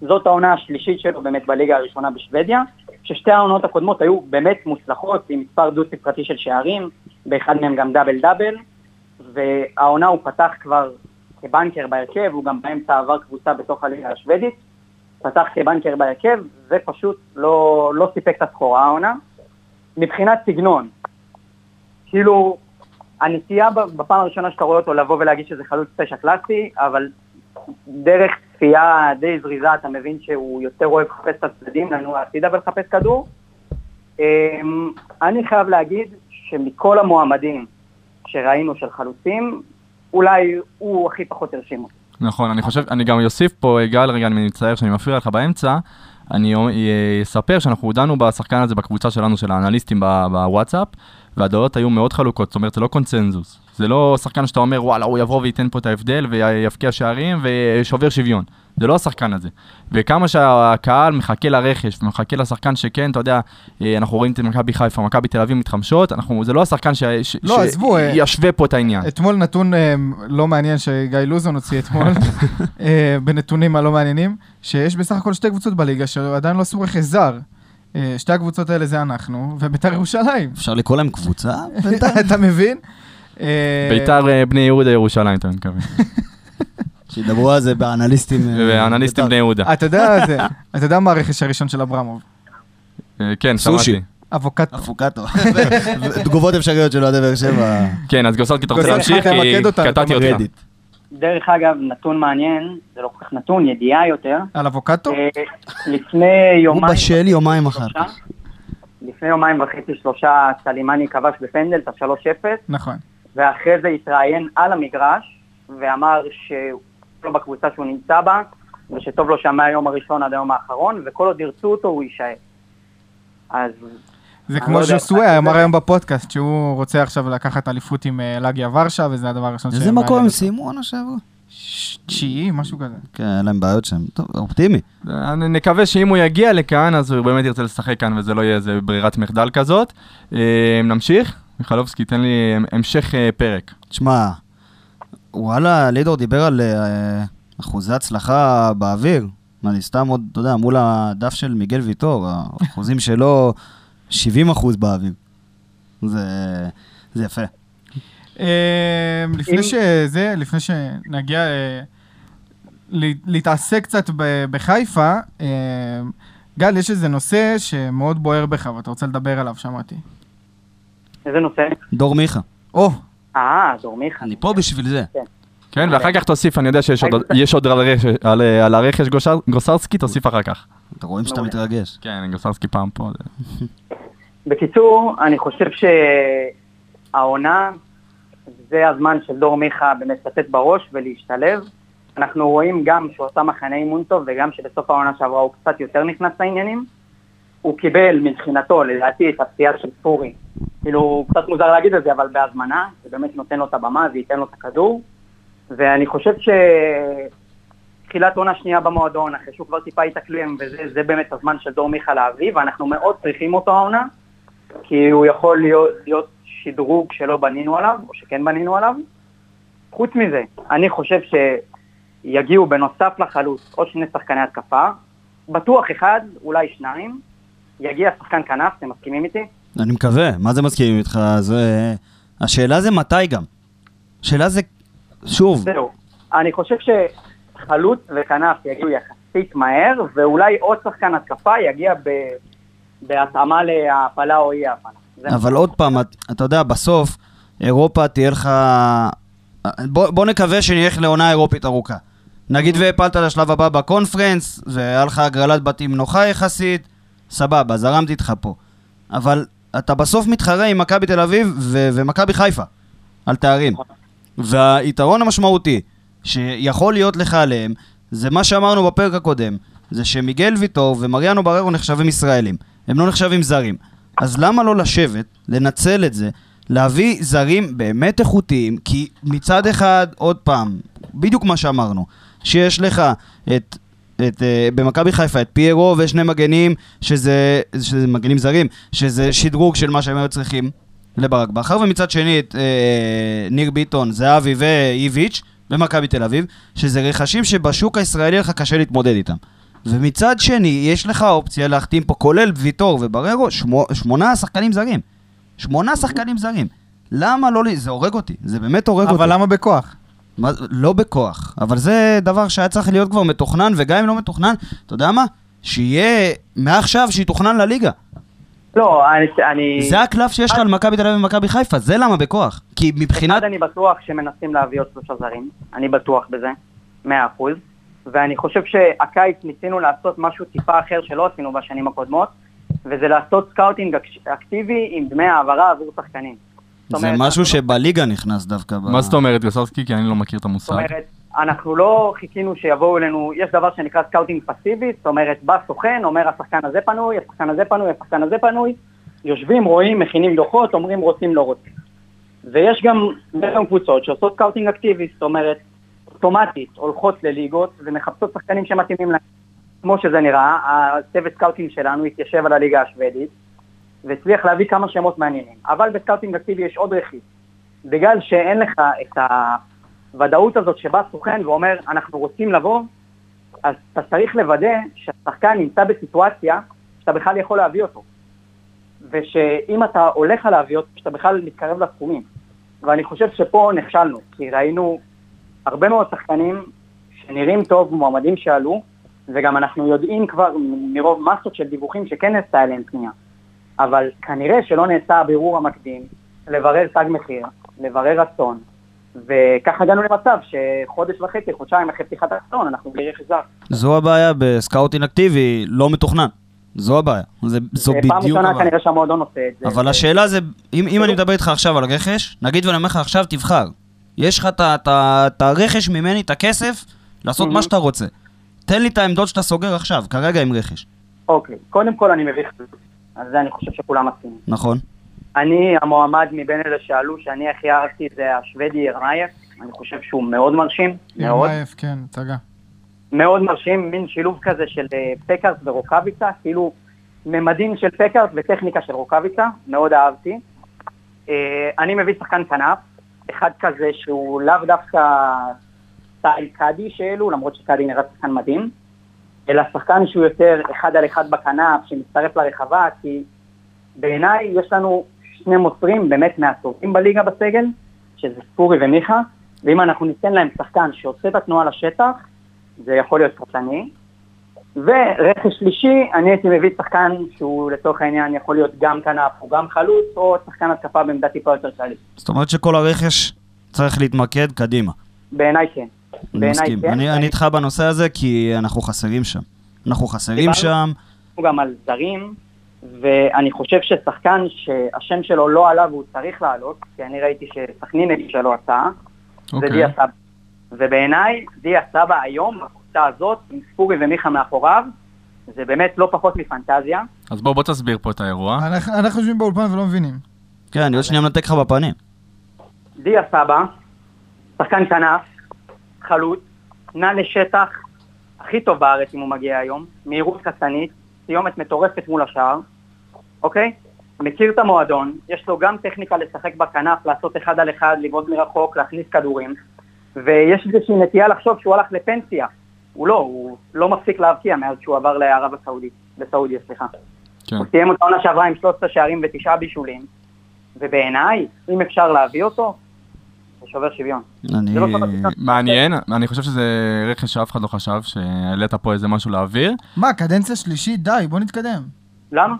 זאת העונה השלישית שלו באמת בליגה הראשונה בשוודיה, ששתי העונות הקודמות היו באמת מוצלחות, עם מספר דו-ספרתי של שערים, באחד מהם גם דאבל דאבל, והעונה הוא פתח כבר כבנקר בהרכב, הוא גם באמצע עבר קבוצה בתוך הליגה השוודית, פתח כבנקר בהרכב, ופשוט לא, לא סיפק את הסחורה העונה. מבחינת סגנון, כאילו, הנטייה בפעם הראשונה שאתה רואה אותו לבוא ולהגיד שזה חלוץ תשע קלאסי, אבל דרך צפייה די זריזה אתה מבין שהוא יותר אוהב לחפש את הצדדים, לנוע הצידה ולחפש כדור. אמ, אני חייב להגיד שמכל המועמדים שראינו של חלוצים, אולי הוא הכי פחות הרשים אותי. נכון, אני חושב, אני גם אוסיף פה, גל, רגע, אני מצטער שאני מפריע לך באמצע. אני אספר שאנחנו דנו בשחקן הזה בקבוצה שלנו, של האנליסטים בוואטסאפ, והדעות היו מאוד חלוקות, זאת אומרת, זה לא קונצנזוס. זה לא שחקן שאתה אומר, וואלה, הוא יבוא וייתן פה את ההבדל ויבקיע שערים ושובר שוויון. זה לא השחקן הזה. וכמה שהקהל מחכה לרכש ומחכה לשחקן שכן, אתה יודע, אה, אנחנו רואים את מכבי חיפה, מכבי תל אביב מתחמשות, אנחנו, זה לא השחקן ש, ש, לא, עזבו, אה, שישווה פה את העניין. אתמול נתון אה, לא מעניין שגיא לוזון הוציא אתמול, בנתונים הלא מעניינים, שיש בסך הכל שתי קבוצות בליגה שעדיין לא עשו רכש זר. אה, שתי הקבוצות האלה זה אנחנו, וביתר ירושלים. אפשר לקרוא להם קבוצה? אתה מבין? אה, ביתר אה, בני יהודה ירושלים, אתה מתכוון. שידברו על זה באנליסטים. ואנליסטים בית"ר. בני יהודה. אתה יודע, זה- אתה יודע מה הרכש הראשון של אברמוב? כן, סושי. שמעתי. אבוקטו. אפוקטו. ותגובות אפשריות של אוהדי באר שבע. כן, אז גוסלקי, אתה רוצה להמשיך? כי קטעתי אותך. דרך אגב, נתון מעניין, זה לא כל כך נתון, ידיעה יותר. על אבוקטו? אה, לפני הוא יומיים... בשל יומיים אחר כך. לפני יומיים וחצי שלושה סלימני כבש בפנדל את ה-3-0, נכון. ואחרי זה התראיין על המגרש, ואמר שהוא לא בקבוצה שהוא נמצא בה, ושטוב לו שם מהיום הראשון עד היום האחרון, וכל עוד ירצו אותו הוא יישאר. אז זה כמו לא ז'וסווה אני אמר. היום בפודקאסט שהוא רוצה עכשיו לקחת אליפות עם אה, לגיה ורשה, וזה הדבר הראשון איזה שמעניין מקום הם. סיימו עונה שעברה? תשיעי, משהו כזה. כן, היה להם בעיות שם. טוב, אופטימי. אני נקווה שאם הוא יגיע לכאן, אז הוא באמת ירצה לשחק כאן, וזה לא יהיה איזה ברירת מחדל כזאת. אה, נמשיך? מיכלובסקי, תן לי המשך אה, פרק. תשמע, וואלה, לידור דיבר על אחוזי הצלחה באוויר. אני סתם עוד, אתה יודע, מול הדף של מיגל ויטור, האחוזים שלו 70 אחוז באוויר. זה, זה יפה. אה, לפני אם- שזה, לפני שנגיע אה, להתעסק קצת ב- בחיפה, אה, גל, יש איזה נושא שמאוד בוער בך ואתה רוצה לדבר עליו, שמעתי. איזה נושא? דור מיכה. או, אה, דור מיכה. אני פה בשביל זה. כן, ואחר כך תוסיף, אני יודע שיש עוד- יש עוד על הרכש- על, על הרכש גושר- גוסרסקי, תוסיף אחר כך. אתה רואים שאתה. מתרגש. כן, גוסרסקי פעם פה. בקיצור, אני חושב שהעונה זה הזמן של דור מיכה באמת לתת בראש ולהשתלב. אנחנו רואים גם שהוא עשה מחנה אימון טוב וגם שבסוף העונה שעברה הוא קצת יותר נכנס לעניינים. הוא קיבל מבחינתו, לדעתי, את הפציעה של ספורי. כאילו, קצת מוזר להגיד את זה, אבל בהזמנה, זה באמת נותן לו את הבמה, זה ייתן לו את הכדור. ואני חושב שתחילת עונה שנייה במועדון, אחרי שהוא כבר טיפה התאקלם, וזה זה באמת הזמן של דור מיכה להביא, ואנחנו מאוד צריכים אותו העונה, כי הוא יכול להיות, להיות שדרוג שלא בנינו עליו, או שכן בנינו עליו. חוץ מזה, אני חושב יגיעו בנוסף לחלוץ עוד שני שחקני התקפה, בטוח אחד, אולי שניים, יגיע שחקן כנף, אתם מסכימים איתי? אני מקווה, מה זה מסכים איתך? זה... השאלה זה מתי גם. השאלה זה, שוב, זהו. אני חושב שחלוץ וכנף יגיעו יחסית מהר, ואולי עוד שחקן התקפה יגיע ב... בהתאמה להעפלה או אי העפלה. זה מה אבל עוד פעם, את- אתה יודע, בסוף, אירופה תהיה לך... בוא, בוא נקווה שנלך לעונה אירופית ארוכה. נגיד והפלת לשלב הבא בקונפרנס, והיה לך הגרלת בתים נוחה יחסית, סבבה, זרמתי איתך פה. אבל אתה בסוף מתחרה עם מכבי תל אביב ו- ומכבי חיפה על תארים. והיתרון המשמעותי שיכול להיות לך עליהם, זה מה שאמרנו בפרק הקודם, זה שמיגל ויטור ומריאנו בררו נחשבים ישראלים, הם לא נחשבים זרים. אז למה לא לשבת, לנצל את זה, להביא זרים באמת איכותיים, כי מצד אחד, עוד פעם, בדיוק מה שאמרנו, שיש לך את... את, uh, במכבי חיפה את פיירו ושני מגנים שזה, שזה מגנים זרים שזה שדרוג של מה שהם היו צריכים לברק בכר ומצד שני את אה, ניר ביטון, זהבי ואיביץ' במכבי תל אביב שזה רכשים שבשוק הישראלי לך קשה להתמודד איתם ומצד שני יש לך אופציה להחתים פה כולל ויטור ובררו שמו, שמונה שחקנים זרים שמונה שחקנים זרים למה לא, ל- זה הורג אותי, זה באמת הורג אותי אבל למה בכוח? מה, לא בכוח, אבל זה דבר שהיה צריך להיות כבר מתוכנן, וגם אם לא מתוכנן, אתה יודע מה? שיהיה מעכשיו שיתוכנן לליגה. לא, אני... אני... זה הקלף שיש לך על מכבי תל אביב ומכבי חיפה, זה למה בכוח. כי מבחינת... אחד, אני בטוח שמנסים להביא עוד שלושה זרים, אני בטוח בזה, מאה אחוז. ואני חושב שהקיץ ניסינו לעשות משהו טיפה אחר שלא עשינו בשנים הקודמות, וזה לעשות scouting אק- אקטיבי עם דמי העברה עבור שחקנים. זאת זה אומרת, משהו אנחנו- שבליגה נכנס דווקא. ב- מה זאת אומרת, גוסובסקי? כי אני לא מכיר את זאת המושג. אומרת, אנחנו לא חיכינו שיבואו אלינו, יש דבר שנקרא scouting פסיבי, זאת אומרת, בא סוכן, אומר השחקן הזה פנוי, השחקן הזה פנוי, השחקן הזה פנוי, יושבים, רואים, מכינים דוחות, אומרים רוצים, לא רוצים. ויש גם, יש גם קבוצות שעושות scouting אקטיבי, זאת אומרת, אוטומטית הולכות לליגות ומחפשות שחקנים שמתאימים להם. כמו שזה נראה, הצוות scouting שלנו התיישב על הליגה השוודית, והצליח להביא כמה שמות מעניינים. אבל ב scouting אקטיבי יש עוד רכיב. בגלל שאין לך את הוודאות הזאת שבא סוכן ואומר, אנחנו רוצים לבוא, אז אתה צריך לוודא שהשחקן נמצא בסיטואציה שאתה בכלל יכול להביא אותו. ושאם אתה הולך להביא אותו, שאתה בכלל מתקרב לסכומים. ואני חושב שפה נכשלנו, כי ראינו הרבה מאוד שחקנים שנראים טוב, מועמדים שעלו, וגם אנחנו יודעים כבר מרוב מסות של דיווחים שכן נעשתה אליהם פנייה. אבל כנראה שלא נעשה הבירור המקדים, לברר תג מחיר, לברר רצון, וכך הגענו למצב שחודש וחצי, חודשיים אחרי פתיחת החלון, אנחנו בלי זר. זו הבעיה ב scouting אקטיבי, לא מתוכנן. זו הבעיה. זה, זו פעם בדיוק ראשונה הבעיה. כנראה שהמועדון עושה את זה. אבל ו- השאלה זה, אם, אם אני מדבר איתך עכשיו על רכש, נגיד ואני אומר לך עכשיו תבחר. יש לך את הרכש ממני, את הכסף, לעשות מה. שאתה רוצה. תן לי את העמדות שאתה סוגר עכשיו, כרגע עם רכש. אוקיי, קודם כל אני מביך, על זה אני חושב שכולם מסכימים. נכון? אני, המועמד מבין אלה שעלו, שאני הכי אהבתי זה השוודי ירמייף, אני חושב שהוא מאוד מרשים, מאוד. ירמייף, כן, הצגה. מאוד מרשים, מין שילוב כזה של אה, פקארט ורוקאביצה, כאילו ממדים של פקארט וטכניקה של רוקאביצה, מאוד אהבתי. אה, אני מביא שחקן כנף, אחד כזה שהוא לאו דווקא סטייל קאדי שאלו, למרות שקאדי נראה שחקן מדהים, אלא שחקן שהוא יותר אחד על אחד בכנף, שמצטרף לרחבה, כי בעיניי יש לנו שני מוסרים באמת מהטובים בליגה בסגל, שזה ספורי ומיכה, ואם אנחנו ניתן להם שחקן שעושה את התנועה לשטח, זה יכול להיות קטלני. ורכש שלישי, אני הייתי מביא שחקן שהוא לצורך העניין יכול להיות גם כנף או גם חלוץ, או שחקן התקפה בעמדה טיפה יותר כללית. זאת אומרת שכל הרכש צריך להתמקד קדימה. בעיניי כן. אני בעיניי מסכים. כן. אני איתך בנושא הזה כי אנחנו חסרים שם. אנחנו חסרים דיברנו- שם. גם על זרים, ואני חושב ששחקן שהשם שלו לא עלה והוא צריך לעלות, כי אני ראיתי שסכנין הגישה לו הצעה, זה אוקיי. דיה סבא. ובעיניי, דיה סבא היום, בקבוצה הזאת, עם ספורי ומיכה מאחוריו, זה באמת לא פחות מפנטזיה. אז בוא, בוא תסביר פה את האירוע. אנחנו אנחנו יושבים באולפן ולא מבינים. כן, אני עוד שנייה מנתק לך בפנים. דיה סבא, שחקן כנף, חלוץ, נע לשטח, הכי טוב בארץ אם הוא מגיע היום, מהירות קטנית, סיומת מטורפת מול השער, אוקיי? מכיר את המועדון, יש לו גם טכניקה לשחק בכנף, לעשות אחד על אחד, לבעוט מרחוק, להכניס כדורים, ויש איזושהי נטייה לחשוב שהוא הלך לפנסיה. הוא לא, הוא לא מפסיק להבקיע מאז שהוא עבר לערב הסעודית, בסעודיה, סליחה. כן. הוא סיים את העונה שעברה עם 13 שערים ותשעה בישולים, ובעיניי, אם אפשר להביא אותו, זה שובר שוויון. אני... לא שובר שוויון. מעניין, אני חושב שזה רכש שאף אחד לא חשב, שהעלית פה איזה משהו לאוויר. מה, קדנציה שלישית? די, בוא נתקדם. למה?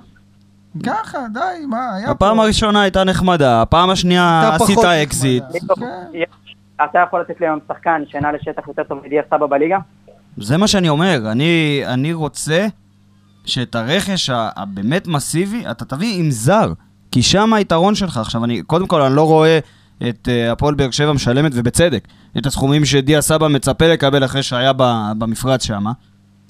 ככה, די, מה, היה פה... הפעם הראשונה הייתה נחמדה, הפעם השנייה עשית. אקזיט. אתה יכול לתת לי היום שחקן שנע לשטח יותר טוב מדיה סבא בליגה? זה מה שאני אומר, אני, אני רוצה שאת הרכש הבאמת מסיבי, אתה תביא עם זר, כי שם היתרון שלך. עכשיו, אני, קודם כל, אני לא רואה את uh, הפועל באר שבע משלמת, ובצדק, את הסכומים שדיה סבא מצפה לקבל אחרי שהיה ב- במפרץ שם.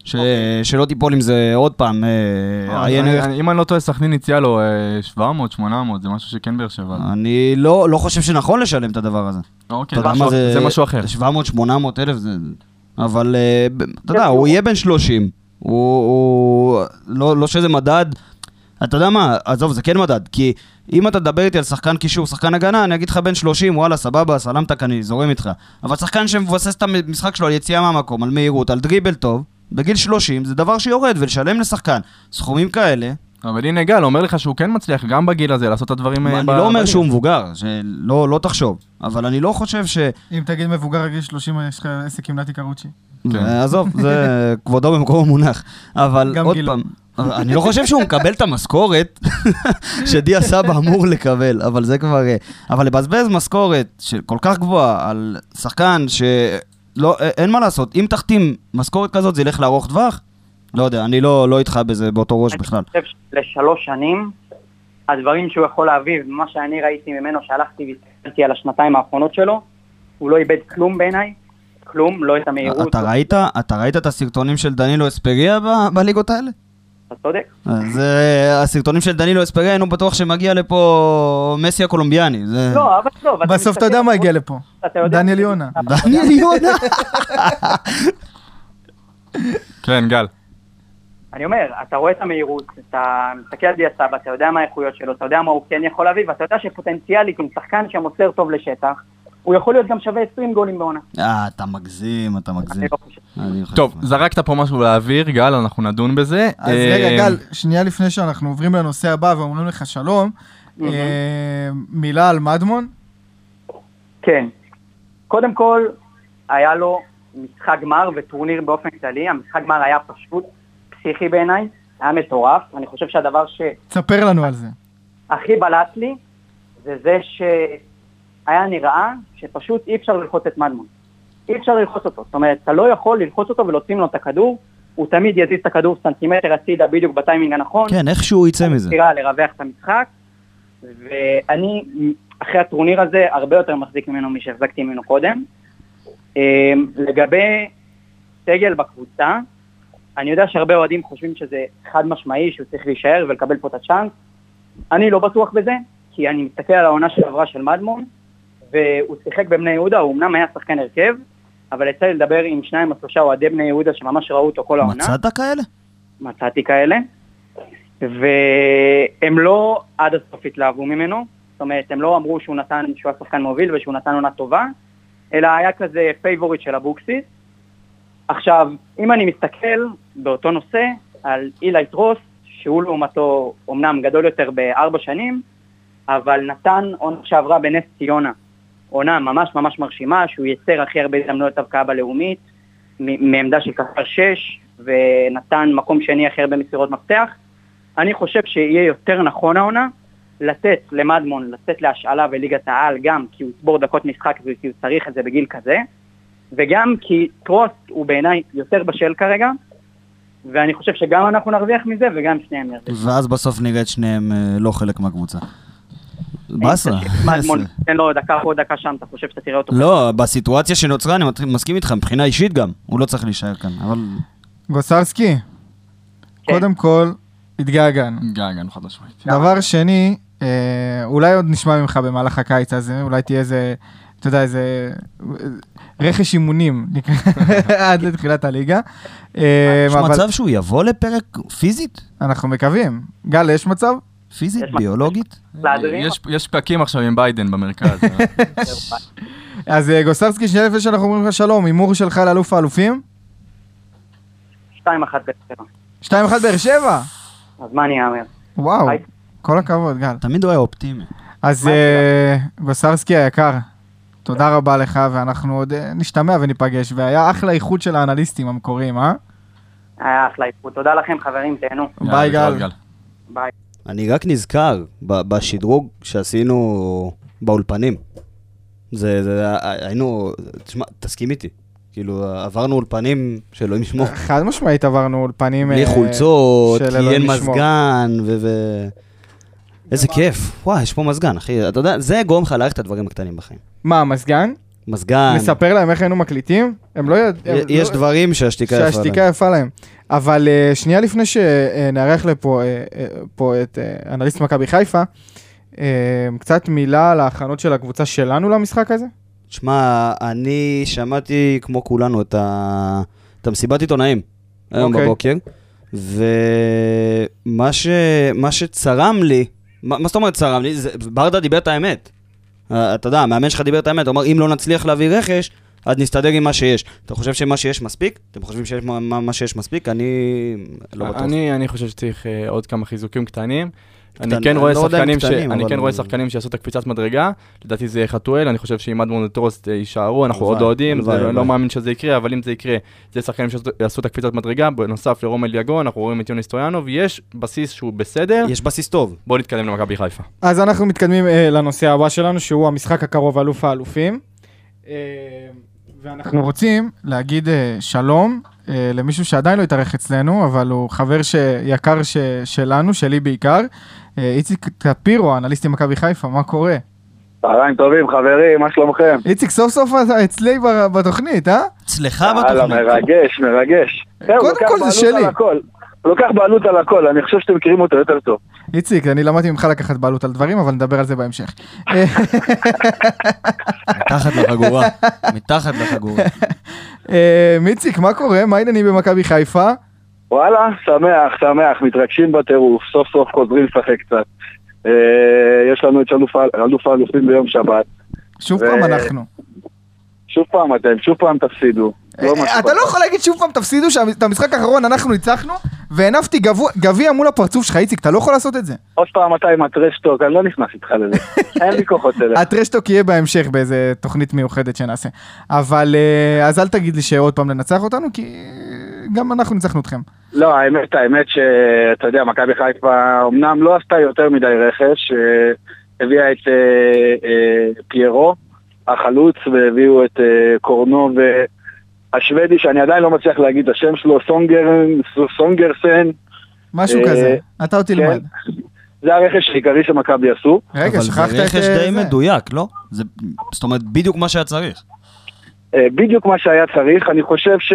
ש... שלא תיפול עם זה עוד פעם, אה, עיין אני- ערך. אם אני לא טועה, סכנין הציע לו אה, 700, 800, זה משהו שכן באר שבע. אני לא, לא חושב שנכון לשלם את הדבר הזה. אוקיי, זה... זה משהו אחר. 700-800 אלף זה... אבל אה, אתה יודע, הוא יהיה בן 30. הוא... הוא... לא, לא שזה מדד... אתה יודע מה, עזוב, זה כן מדד, כי אם אתה תדבר איתי על שחקן קישור, שחקן הגנה, אני אגיד לך בן 30, וואלה, סבבה, סלמתק, אני זורם איתך. אבל שחקן שמבסס את המשחק שלו על יציאה מהמקום, על מהירות, על דריבל טוב, בגיל 30, זה דבר שיורד, ולשלם לשחקן סכומים כאלה, אבל הנה גל אומר לך שהוא כן מצליח גם בגיל הזה לעשות את הדברים... אה, אני לא אומר. שהוא מבוגר, שלא לא תחשוב, אבל אני לא חושב ש... אם תגיד מבוגר רגיל 30, יש לך עסק עם נתי קרוצ'י. כן. זה- עזוב, זה כבודו במקום המונח. אבל גם עוד. פעם, אני לא חושב שהוא מקבל את המשכורת שדיה סבא אמור לקבל, אבל זה כבר... אה, אבל לבזבז משכורת כל כך גבוהה על שחקן שלא, א- אין מה לעשות, אם תחתים משכורת כזאת זה ילך לארוך טווח? לא יודע, אני לא לא איתך בזה באותו ראש בכלל. אני חושב שלשלוש שנים, הדברים שהוא יכול להביא, ומה שאני ראיתי ממנו, שהלכתי והסתכלתי על השנתיים האחרונות שלו, הוא לא איבד כלום בעיניי, כלום, לא את המהירות. אתה ראית, אתה ראית את הסרטונים של דנילו אספריה ב- בליגות האלה? אתה צודק. אז אה, הסרטונים של דנילו אספריה, היינו בטוח שמגיע לפה מסי הקולומביאני. זה- לא, אבל. אתה בסוף אתה יודע מה הגיע לפה. דניאל יונה. דניאל יונה. כן, גל. אני אומר, אתה רואה את המהירות, אתה מסתכל על דיה סבא, אתה יודע מה האיכויות שלו, אתה יודע מה הוא כן יכול להביא, ואתה יודע שפוטנציאלית עם שחקן שמוסר טוב לשטח, הוא יכול להיות גם שווה 20 גולים בעונה. אה, אתה מגזים, אתה מגזים. אני לא טוב, זרקת פה משהו לאוויר, גל, אנחנו נדון בזה. אז אה, רגע, גל, שנייה לפני שאנחנו עוברים לנושא הבא ואומרים לך שלום. אה, מילה על מדמון. כן. קודם כל, היה לו משחק גמר וטורניר באופן כללי, המשחק גמר היה פשוט פסיכי בעיניי, היה מטורף, אני חושב שהדבר שהכי תספר לנו על זה. בלט לי, זה זה שהיה נראה שפשוט אי אפשר ללחוץ את מדמון. אי אפשר ללחוץ אותו, זאת אומרת, אתה לא יכול ללחוץ אותו ולהוציא ממנו את הכדור, הוא תמיד יזיז את הכדור סנטימטר הצידה בדיוק בטיימינג הנכון. כן, איכשהו יצא מזה. בחירה לרווח את המשחק, ואני אחרי הטורניר הזה הרבה יותר מחזיק ממנו משהחזקתי ממנו קודם. אמ, לגבי סגל בקבוצה, אני יודע שהרבה אוהדים חושבים שזה חד משמעי, שהוא צריך להישאר ולקבל פה את הצ'אנס. אני לא בטוח בזה, כי אני מסתכל על העונה שעברה של מדמון, והוא שיחק בבני יהודה, הוא אמנם היה שחקן הרכב, אבל יצא לי לדבר עם שניים או שלושה אוהדי בני יהודה שממש ראו אותו כל העונה. מצאת כאלה? מצאתי כאלה, והם לא עד הסוף התלהבו ממנו, זאת אומרת, הם לא אמרו שהוא נתן, שהוא היה שחקן מוביל ושהוא נתן עונה טובה, אלא היה כזה favorite של אבוקסיס. עכשיו, אם אני מסתכל באותו נושא על אילי טרוס, שהוא לעומתו אומנם גדול יותר בארבע שנים, אבל נתן עונה שעברה בנס ציונה, עונה ממש ממש מרשימה, שהוא ייצר הכי הרבה הזדמנויות הבקעה בלאומית, מעמדה של קשר 6, ונתן מקום שני הכי הרבה מסירות מפתח. אני חושב שיהיה יותר נכון העונה לתת למדמון, לצאת להשאלה בליגת העל, גם כי הוא יצבור דקות משחק וכי הוא צריך את זה בגיל כזה, וגם כי טרוס הוא בעיניי יותר בשל כרגע, ואני חושב שגם אנחנו נרוויח מזה וגם שניהם ירוויחו. ואז בסוף נראה את שניהם אה, לא חלק מהקבוצה. באסה. מדמון, תן לו דקה פה, דקה שם, אתה חושב שאתה תראה אותו? לא, בסיטואציה שנוצרה, אני מסכים איתך, מבחינה אישית גם, הוא לא צריך להישאר כאן, אבל... גוסרסקי, כן. קודם כל, התגעגענו. גל, חד משמעית. דבר שני, אה, אולי עוד נשמע ממך במהלך הקיץ הזה, אולי תהיה איזה, אתה יודע, איזה אה, רכש אימונים עד לתחילת הליגה. אה, יש אבל מצב שהוא יבוא לפרק פיזית? אנחנו מקווים. גל, יש מצב? פיזית, יש ביולוגית? יש- יש פקקים עכשיו עם ביידן במרכז. אה? אז אה, גוסרסקי, שנייה לפני שאנחנו אומרים לך שלום, הימור שלך לאלוף האלופים? 2-1 באר שבע. 2-1 באר שבע? אז מה אני אאמר? וואו. כל הכבוד, גל. תמיד הוא היה אופטימי. אז אה, גוסרסקי היקר, תודה רבה לך, ואנחנו עוד אה, נשתמע וניפגש, והיה אחלה איחוד של האנליסטים המקוריים, אה? היה אחלה איכות. תודה לכם חברים, תהנו. ביי גל. ביי. אני רק נזכר ב- בשדרוג שעשינו באולפנים. זה, זה, היינו, תשמע, תסכים איתי. כאילו, עברנו אולפנים שאלוהים ישמור. חד משמעית עברנו אולפנים... בלי אה, חולצות, של כי אלוהים אין. מזגן, ו... ו... איזה כיף. וואי, יש פה מזגן, אחי. אתה יודע, זה גורם לך להעריך את הדברים הקטנים בחיים. מה, מזגן? מזגן, נספר להם איך היינו מקליטים? הם לא יודעים... יש דברים שהשתיקה יפה שהשתיקה להם. יפה להם. אבל אה, שנייה לפני שנארח לפה אה, פה את אה, אנליסט מכבי חיפה, אה, קצת מילה על ההכנות של הקבוצה שלנו למשחק הזה? שמע, אני שמעתי כמו כולנו את, ה... את המסיבת עיתונאים היום אוקיי. בבוקר, ומה ש... שצרם לי, מה, מה זאת אומרת צרם לי? זה... ברדה דיבר את האמת. אה, אתה יודע, המאמן שלך דיבר את האמת, הוא אמר, אם לא נצליח להביא רכש, אז נסתדר עם מה שיש. אתה חושב שמה שיש מספיק? אתם חושבים שיש מה, מה, שיש מספיק? אני לא בטוח. אני אני חושב שצריך אה, עוד כמה חיזוקים קטנים. אני כן רואה אני לא יודע אם שחקנים ש- קטנים, אני כן רואה שחקנים שיעשו את הקפיצת מדרגה, לדעתי זה יהיה חתואל, אני חושב שאם אדמון וטרוסט אה, יישארו, אנחנו עוד לא יודעים, הלוואי, לא- מאמין שזה יקרה, אבל אם זה יקרה, זה שחקנים שיעשו את הקפיצת מדרגה, בנוסף לרומל יגון, אנחנו רואים את יוני סטויאנוב, יש בסיס שהוא בסדר, יש בסיס טוב. בואו נתקדם למכבי חיפה. אז אנחנו מתקדמים אה, לנושא הבא שלנו, שהוא המשחק הקרוב, אלוף האלופים. אה, ואנחנו רוצים להגיד שלום אה, למישהו שעדיין לא התארח אצלנו, אבל הוא חבר ש... יקר ש... שלנו, שלי בעיקר. אה, איציק טפירו, אנליסט עם מכבי חיפה, מה קורה? צהריים טובים, חברים, מה שלומכם? איציק, סוף סוף אתה אצלי בתוכנית, אה? אצלך הלאה, בתוכנית. מרגש, מרגש. זהו, קודם כל זה שלי. לוקח בעלות על הכל, אני חושב שאתם מכירים אותו יותר טוב. איציק, אני למדתי ממך לקחת בעלות על דברים, אבל נדבר על זה בהמשך. אה, מתחת לחגורה. מתחת לחגורה. אה, מיציק, מה קורה? מה העניינים במכבי חיפה? וואלה, שמח, שמח, מתרגשים בטירוף, סוף סוף חוזרים לשחק קצת. אה, יש לנו את אלוף האלופים ביום שבת. שוב פעם אנחנו. שוב פעם אתם, שוב פעם תפסידו. לא אה, אתה לא יכול להגיד שוב פעם תפסידו שאת המשחק האחרון אנחנו ניצחנו והנפתי גביע מול הפרצוף שלך איציק אתה לא יכול לעשות את זה. עוד פעם אתה עם הטרשטוק, אני לא נכנס איתך לזה. אין לי כוחות אליך. הטרשטוק יהיה בהמשך באיזה תוכנית מיוחדת שנעשה. אבל אה, אז אל תגיד לי שעוד פעם לנצח אותנו כי גם אנחנו ניצחנו אתכם. לא, האמת, האמת שאתה יודע, מכבי חיפה אמנם לא עשתה יותר מדי רכש, אה, הביאה את פיירו, החלוץ, והביאו את קורנו והשוודי, שאני עדיין לא מצליח להגיד את השם שלו, סונגר, סונגרסן, משהו אה, כזה. אתה עוד תלמד. זה הרכש העיקרי שמכבי עשו. רגע שכחת את... זה רכש אה, די. מדויק, לא? זה, זאת אומרת, בדיוק מה שהיה צריך. אה, בדיוק מה שהיה צריך, אני חושב ש...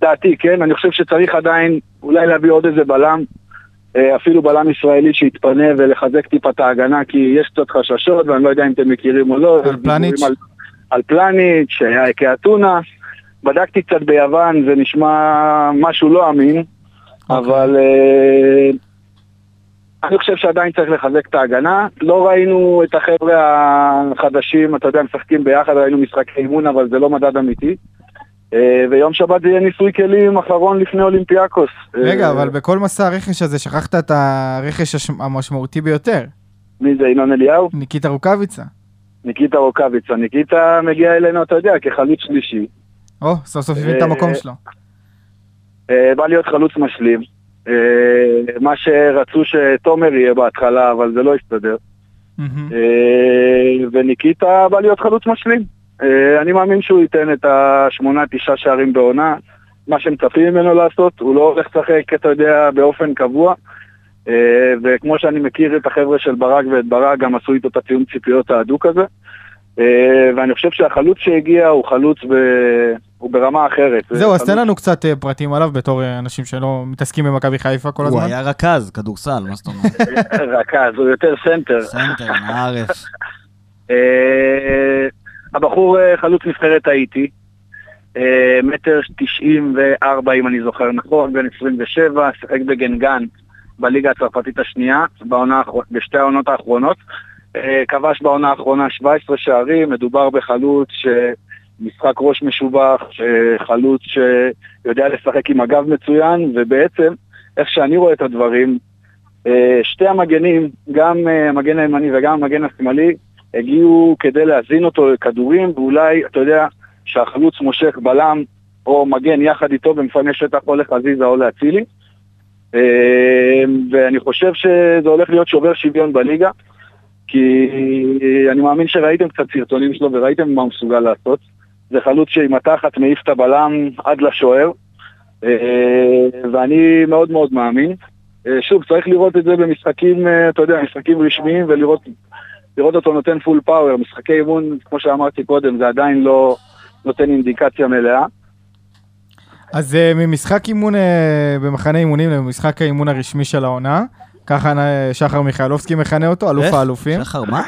דעתי, כן? אני חושב שצריך עדיין אולי להביא עוד איזה בלם, אה, אפילו בלם ישראלי שיתפנה ולחזק טיפה את ההגנה, כי יש קצת חששות, ואני לא יודע אם אתם מכירים או לא. על פלניץ'? על, על פלניץ', שהיה כאתונה. בדקתי קצת ביוון, זה נשמע משהו לא אמין, אבל אה, אני חושב שעדיין צריך לחזק את ההגנה. לא ראינו את החבר'ה החדשים, אתה יודע, משחקים ביחד, ראינו משחקי אימון, אבל זה לא מדד אמיתי. אה, ויום שבת זה יהיה ניסוי כלים אחרון לפני אולימפיאקוס. רגע אה, אבל בכל מסע הרכש הזה שכחת את הרכש המשמעותי ביותר. מי זה, ינון אליהו? ניקיטה רוקאביצה. ניקיטה רוקאביצה. ניקיטה מגיע אלינו, אתה יודע, כחלוץ שלישי. או סוף סוף הבין את אה, המקום שלו. אה, בא להיות חלוץ משלים. אה, מה שרצו שתומר יהיה בהתחלה, אבל זה לא הסתדר. וניקיטה בא להיות חלוץ משלים. אני מאמין שהוא ייתן את השמונה, תשעה שערים בעונה. מה שמצפים ממנו לעשות, הוא לא הולך לשחק, אתה יודע, באופן קבוע. וכמו שאני מכיר את החבר'ה של ברק ואת ברק, גם עשו איתו את התיאום ציפיות ההדוק הזה. ואני חושב שהחלוץ שהגיע הוא חלוץ ב... הוא ברמה אחרת. זהו, אז תן לנו קצת אה, פרטים עליו בתור אה, אנשים שלא מתעסקים במכבי חיפה כל הוא הזמן. היה רכז, כדורסל, מה זאת אומרת? רכז, הוא יותר סנטר. סנטר, מהארץ. אה, הבחור חלוץ נבחרת האיטי, מטר תשעים וארבע אם אני זוכר נכון, בן 27, שיחק בגנגן בליגה הצרפתית השנייה, בעונה, בשתי העונות האחרונות. כבש בעונה האחרונה 17 שערים, מדובר בחלוץ שמשחק ראש משובח, אה, חלוץ שיודע לשחק עם הגב מצוין, ובעצם, איך שאני רואה את הדברים, אה, שתי המגנים, גם אה, המגן הימני וגם המגן השמאלי, הגיעו כדי להזין אותו לכדורים, ואולי, אתה יודע, שהחלוץ מושך בלם או מגן יחד איתו במפנה שטח או לחזיזה או לאצילי. ואני חושב שזה הולך להיות שובר שוויון בליגה, כי אני מאמין שראיתם קצת סרטונים שלו וראיתם מה הוא מסוגל לעשות. זה חלוץ שעם התחת מעיף את הבלם עד לשוער, אה, ואני מאוד מאוד מאמין. אה, שוב, צריך לראות את זה במשחקים, אה, אתה יודע, משחקים רשמיים ולראות לראות אותו נותן פול פאוור. משחקי אימון, כמו שאמרתי קודם, זה עדיין לא נותן אינדיקציה מלאה. אז ממשחק אימון במחנה אימונים למשחק האימון הרשמי של העונה, ככה שחר מיכאלובסקי מכנה אותו, אלוף? האלופים. שחר, מה?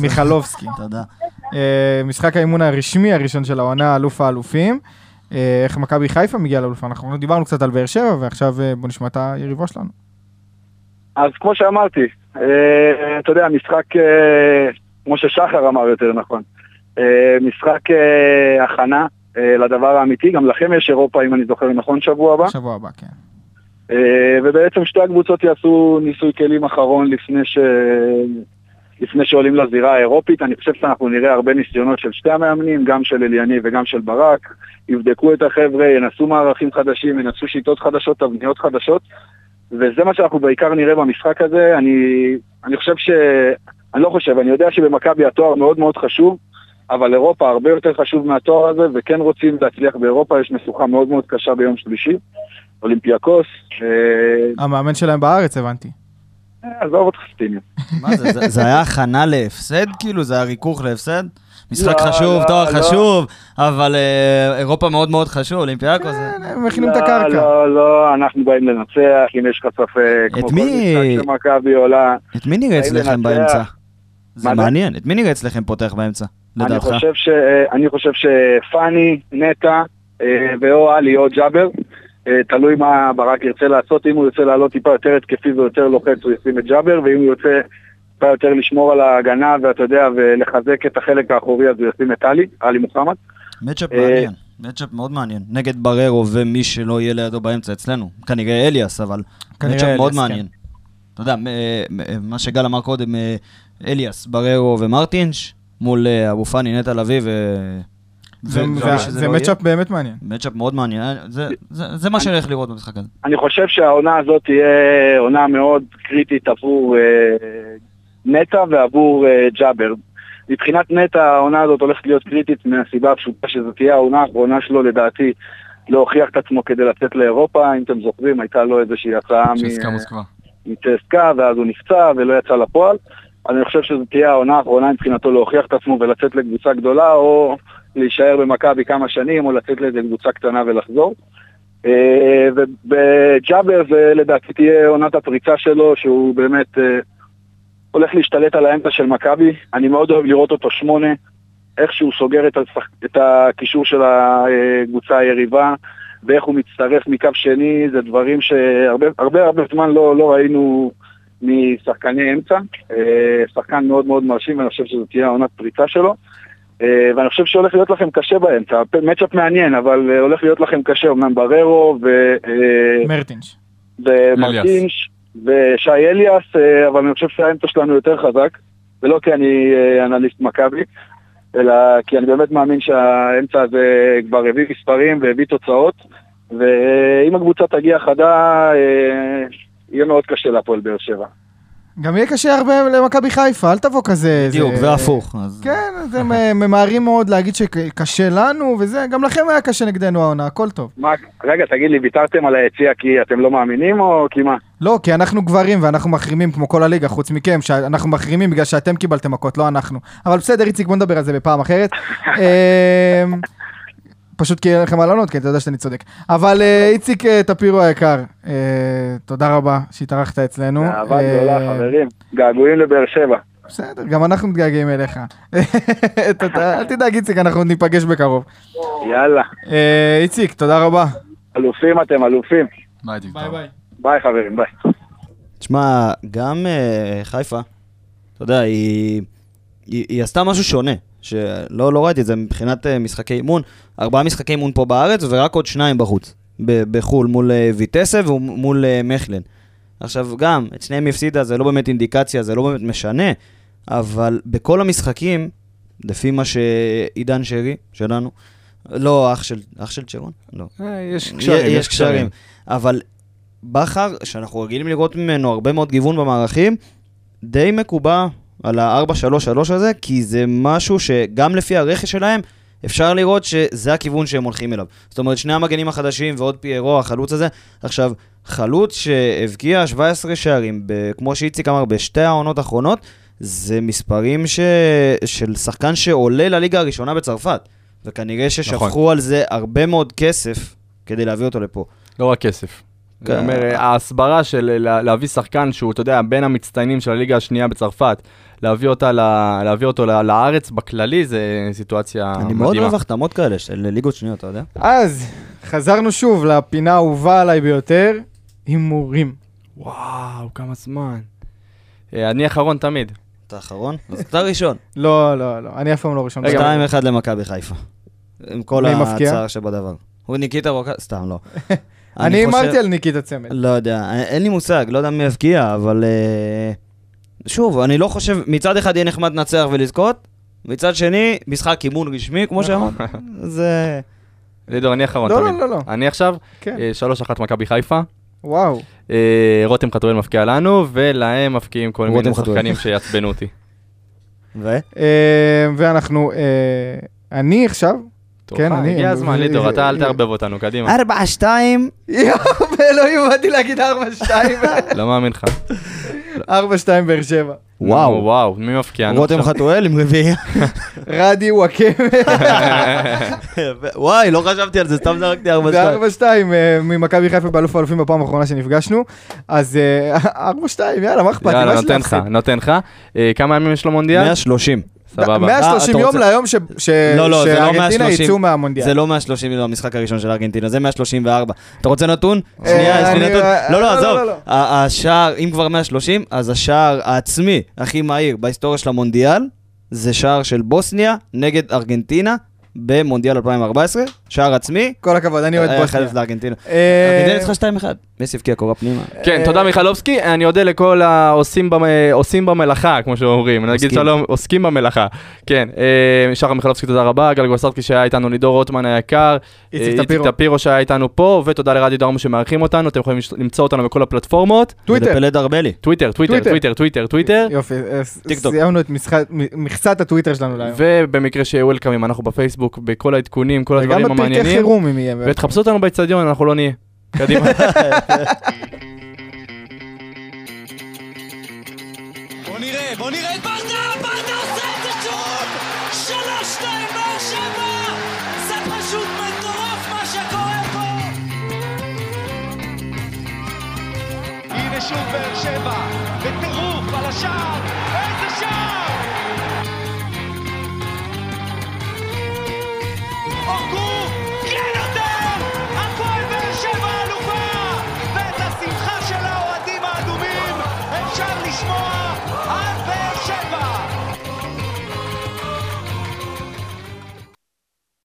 מיכלובסקי. תודה. אה, משחק האימון הרשמי הראשון של העונה, אלוף האלופים. אה, איך מכבי חיפה מגיעה לאלופה? אנחנו דיברנו קצת על באר שבע, ועכשיו אה, בוא נשמע את היריבה שלנו. אז כמו שאמרתי, אתה יודע, משחק, כמו ששחר אמר יותר נכון, משחק הכנה לדבר האמיתי, גם לכם יש אירופה, אם אני זוכר נכון, שבוע הבא. שבוע הבא, כן. ובעצם שתי הקבוצות יעשו ניסוי כלים אחרון לפני, ש... לפני שעולים לזירה האירופית. אני חושב שאנחנו נראה הרבה ניסיונות של שתי המאמנים, גם של אליאני וגם של ברק. יבדקו את החבר'ה, ינסו מערכים חדשים, ינסו שיטות חדשות, תבניות חדשות. וזה מה שאנחנו בעיקר נראה במשחק הזה. אני, אני חושב ש... אני לא חושב, אני יודע שבמכבי התואר מאוד מאוד חשוב, אבל אירופה הרבה יותר חשוב מהתואר הזה, וכן רוצים להצליח באירופה, יש משוכה מאוד מאוד קשה ביום שלישי. אולימפיאקוס, אה, המאמן שלהם בארץ, הבנתי. עזוב אותך סטיניו. מה זה, זה- היה הכנה להפסד? כאילו, זה היה ריכוך להפסד? משחק לא, חשוב, לא, תואר לא. חשוב, אבל אה, אירופה מאוד מאוד חשוב, אולימפיאקו זה... כן, הם מכינים את לא, הקרקע. לא, לא, אנחנו באים לנצח, אם יש לך ספק, כמו את כל מי? משחק שמכבי עולה. את מי נראה אצלכם. באמצע? זה? מעניין, את מי נראה אצלכם פותח באמצע, אני לדעתך? חושב, ש, אני חושב שפאני, נטע, אה, ואו עלי או ג'אבר, אה, תלוי מה ברק ירצה לעשות, אם הוא ירצה לעלות טיפה יותר התקפי ויותר לוחץ, הוא ישים את ג'אבר, ואם הוא ירצה טיפה יותר לשמור על ההגנה, ואתה יודע, ולחזק את החלק האחורי, אז הוא ישים את עלי, עלי מוחמד. מצ'אפ אה, מעניין, מצ'אפ מאוד מעניין. נגד בררו ומי שלא יהיה לידו באמצע אצלנו. כנראה אליאס, אבל מצ'אפ מאוד כן. מעניין. אתה יודע, מ- מה שגל אמר קודם, אה, אליאס, בררו ומרטינש, מול אה, אבו פאני, נטע לביא. זה- זה לא מצ'אפ באמת מעניין. מצ'אפ מאוד מעניין, זה- זה- זה מה שאני הולך לראות במשחק הזה. אני חושב שהעונה הזאת תהיה עונה מאוד קריטית עבור אה, נטע ועבור אה, ג'אבר. מבחינת נטע העונה הזאת הולכת להיות קריטית מהסיבה הפשוטה שזו תהיה העונה האחרונה שלו לדעתי להוכיח את עצמו כדי לצאת לאירופה. אם אתם זוכרים, הייתה לו איזושהי הצעה. מצסקה ואז הוא נפצע ולא יצא לפועל. אז אני חושב שזו תהיה העונה האחרונה מבחינתו להוכיח את עצמו ולצאת לקבוצה גדולה או להישאר במכבי כמה שנים או לצאת לאיזה קבוצה קטנה ולחזור. אה, ובג'אבר זה לדעתי תהיה עונת הפריצה שלו שהוא באמת אה, הולך להשתלט על האמצע של מכבי. אני מאוד אוהב לראות אותו שמונה, איך שהוא סוגר את, השח... את הקישור של הקבוצה היריבה ואיך הוא מצטרף מקו שני, זה דברים שהרבה הרבה, הרבה זמן לא, לא ראינו משחקני אמצע. אה, שחקן מאוד מאוד מרשים ואני חושב שזו תהיה העונת פריצה שלו. אה, ואני חושב שהולך להיות לכם קשה באמצע, מצ'אפ מעניין, אבל אה, הולך להיות לכם קשה, אמנם בררו ו... אה, מרטינש. ומרטינש ושי אליאס, אבל אני חושב שהאמצע שלנו יותר חזק, ולא כי אני אנליסט מכבי, אלא כי אני באמת מאמין שהאמצע הזה כבר הביא מספרים והביא תוצאות, ואם הקבוצה תגיע חדה, יהיה מאוד קשה להפועל באר שבע. גם יהיה קשה הרבה למכבי חיפה, אל תבוא כזה... בדיוק, זה- והפוך. אז- כן, אתם ממהרים מאוד להגיד שקשה לנו וזה, גם לכם היה קשה נגדנו העונה, הכל טוב. מה, רגע, תגיד לי, ויתרתם על היציע כי אתם לא מאמינים או כי מה? לא, כי אנחנו גברים ואנחנו מחרימים כמו כל הליגה, חוץ מכם, שאנחנו מחרימים בגלל שאתם קיבלתם מכות, לא אנחנו. אבל בסדר, איציק, בוא נדבר על זה בפעם אחרת. אמ, פשוט כי אין לכם מה לענות, כי אתה יודע שאני צודק. אבל אה, איציק אה, טפירו היקר, אה, תודה רבה שהתארחת אצלנו. אהבה אה, גדולה, חברים. געגועים לבאר שבע. בסדר, גם אנחנו מתגעגעים אליך. אתה- אל תדאג, איציק, אנחנו ניפגש בקרוב. יאללה. אה, איציק, תודה רבה. אלופים אתם, אלופים. ביי, תקווה. ביי חברים, ביי. תשמע, גם אה, חיפה, אתה יודע, היא, היא, היא עשתה משהו שונה, שלא לא ראיתי את זה מבחינת אה, משחקי אימון, ארבעה משחקי אימון פה בארץ ורק עוד שניים בחוץ, ב- בחו"ל, מול ויטסה ומול מכלן. עכשיו, גם, את שניהם היא הפסידה, זה לא באמת אינדיקציה, זה לא באמת משנה, אבל בכל המשחקים, לפי מה שעידן שרי, שלנו, לא אח של, אח של צ'רון? לא. אה, יש קשרים, יש קשרים. אבל בכר, שאנחנו רגילים לראות ממנו הרבה מאוד גיוון במערכים, די מקובע על ה-4-3-3 הזה, כי זה משהו שגם לפי הרכש שלהם, אפשר לראות שזה הכיוון שהם הולכים אליו. זאת אומרת, שני המגנים החדשים ועוד פיירו, החלוץ הזה. עכשיו, חלוץ שהבקיע 17 שערים, ב- כמו שאיציק אמר, בשתי העונות האחרונות, זה מספרים ש... של שחקן שעולה לליגה הראשונה בצרפת. וכנראה ששפכו נכון. על זה הרבה מאוד כסף כדי להביא אותו לפה. לא רק כסף. כן. אני אומר, ההסברה של לה- להביא שחקן שהוא, אתה יודע, בין המצטיינים של הליגה השנייה בצרפת, להביא, אותה ל- להביא אותו ל- לארץ בכללי, זה סיטואציה אני מדהימה. מאוד אוהב החתמות כאלה של ליגות שניות, אתה יודע? אז, חזרנו שוב לפינה האהובה עליי ביותר, הימורים. וואו, כמה זמן. אה, אני אחרון תמיד. אתה אחרון? אז אתה ראשון. לא, לא, לא, אני אף פעם לא ראשון. רגע, שתיים 1 למכבי חיפה. עם כל? הצער שבדבר. הוא ניקיטה רוקה, סתם לא. אני הימרתי על ניקיטה צמד. לא יודע, אין לי מושג, לא יודע מי יבקיע, אבל... אה, שוב, אני לא חושב, מצד אחד יהיה נחמד לנצח ולזכות, מצד שני, משחק אימון רשמי, כמו שאמרת. זה... לידור, אני אחרון לא, תמיד. לא, לא, לא. אני עכשיו, כן. אה, מכבי חיפה. וואו. אה, רותם חתואל מפקיע לנו, ולהם מפקיעים כל מיני. שחקנים שיעצבנו אותי. ו? אה, ואנחנו, אה, אני עכשיו, כן, אני- הגיע הזמן, לידור, זה- אתה אל זה- תערבב אותנו, קדימה. ארבע, שתיים. יואו, באלוהים, באתי להגיד 4-2, לא מאמין לך. 4-2 באר שבע. וואו. וואו, מי מפקיע? נו, רותם? חתואל עם רביעייה. רדי וואקמה, וואי, לא חשבתי על זה, סתם זרקתי ארבע, זה שתיים. 4-2 אה, ממכבי חיפה באלוף האלופים בפעם האחרונה שנפגשנו. אז אה, 4-2, יאללה, מה אכפת לי? יאללה, נותן לך? נותן לך. אה, כמה ימים יש לו מונדיאל? 130. סבבה. 130 אתה יום ליום לא, לא, לא שארגנטינה 130. יצאו מהמונדיאל. זה לא 130 יום המשחק הראשון של ארגנטינה, זה 134. אתה רוצה נתון? אה, שנייה, יש לי נתון. אה, לא, לא, עזוב. השער, אם כבר 130, אז השער העצמי הכי מהיר בהיסטוריה של המונדיאל, זה שער של בוסניה נגד ארגנטינה במונדיאל 2014. שער עצמי. כל הכבוד, אני אוהד היה בוסניה. חלף לארגנטינה. אה, ארגנטינה ניצחה 2-1. מסי הבקיע קורה פנימה. כן, אה, תודה מיכלובסקי, אני אודה לכל העושים במ- עושים במלאכה, כמו שאומרים, נגיד. שלום, עוסקים במלאכה, כן, אה, שחר מיכלובסקי תודה רבה, גל גולסרטקי שהיה איתנו, לידור רוטמן היקר, איציק אה, טפירו. שהיה איתנו פה, ותודה לרדיו דרמו שמארחים אותנו, אתם יכולים למצוא אותנו בכל הפלטפורמות, טוויטר. ולפלד ארבלי. טוויטר, טוויטר, טוויטר. טוויטר, טוויטר, טוויטר, יופי, אה. סיימנו את מכסת הטוויטר שלנו להיום. ובמקרה שיהיה וולקאמים, אנחנו בפייסבוק, בכל העדכונים, כל וגם הדברים בפרקי המעניינים, חירום אם יהיה. ותחפשו אותנו באצטדיון, אנחנו לא נהיה. קדימה. בוא נראה, בוא נראה את ברדה, ברדה עושה את זה שוב! שלוש, שתיים, באר שבע! זה פשוט מטורף מה שקורה פה! הנה שוב באר שבע, בטירוף על השער!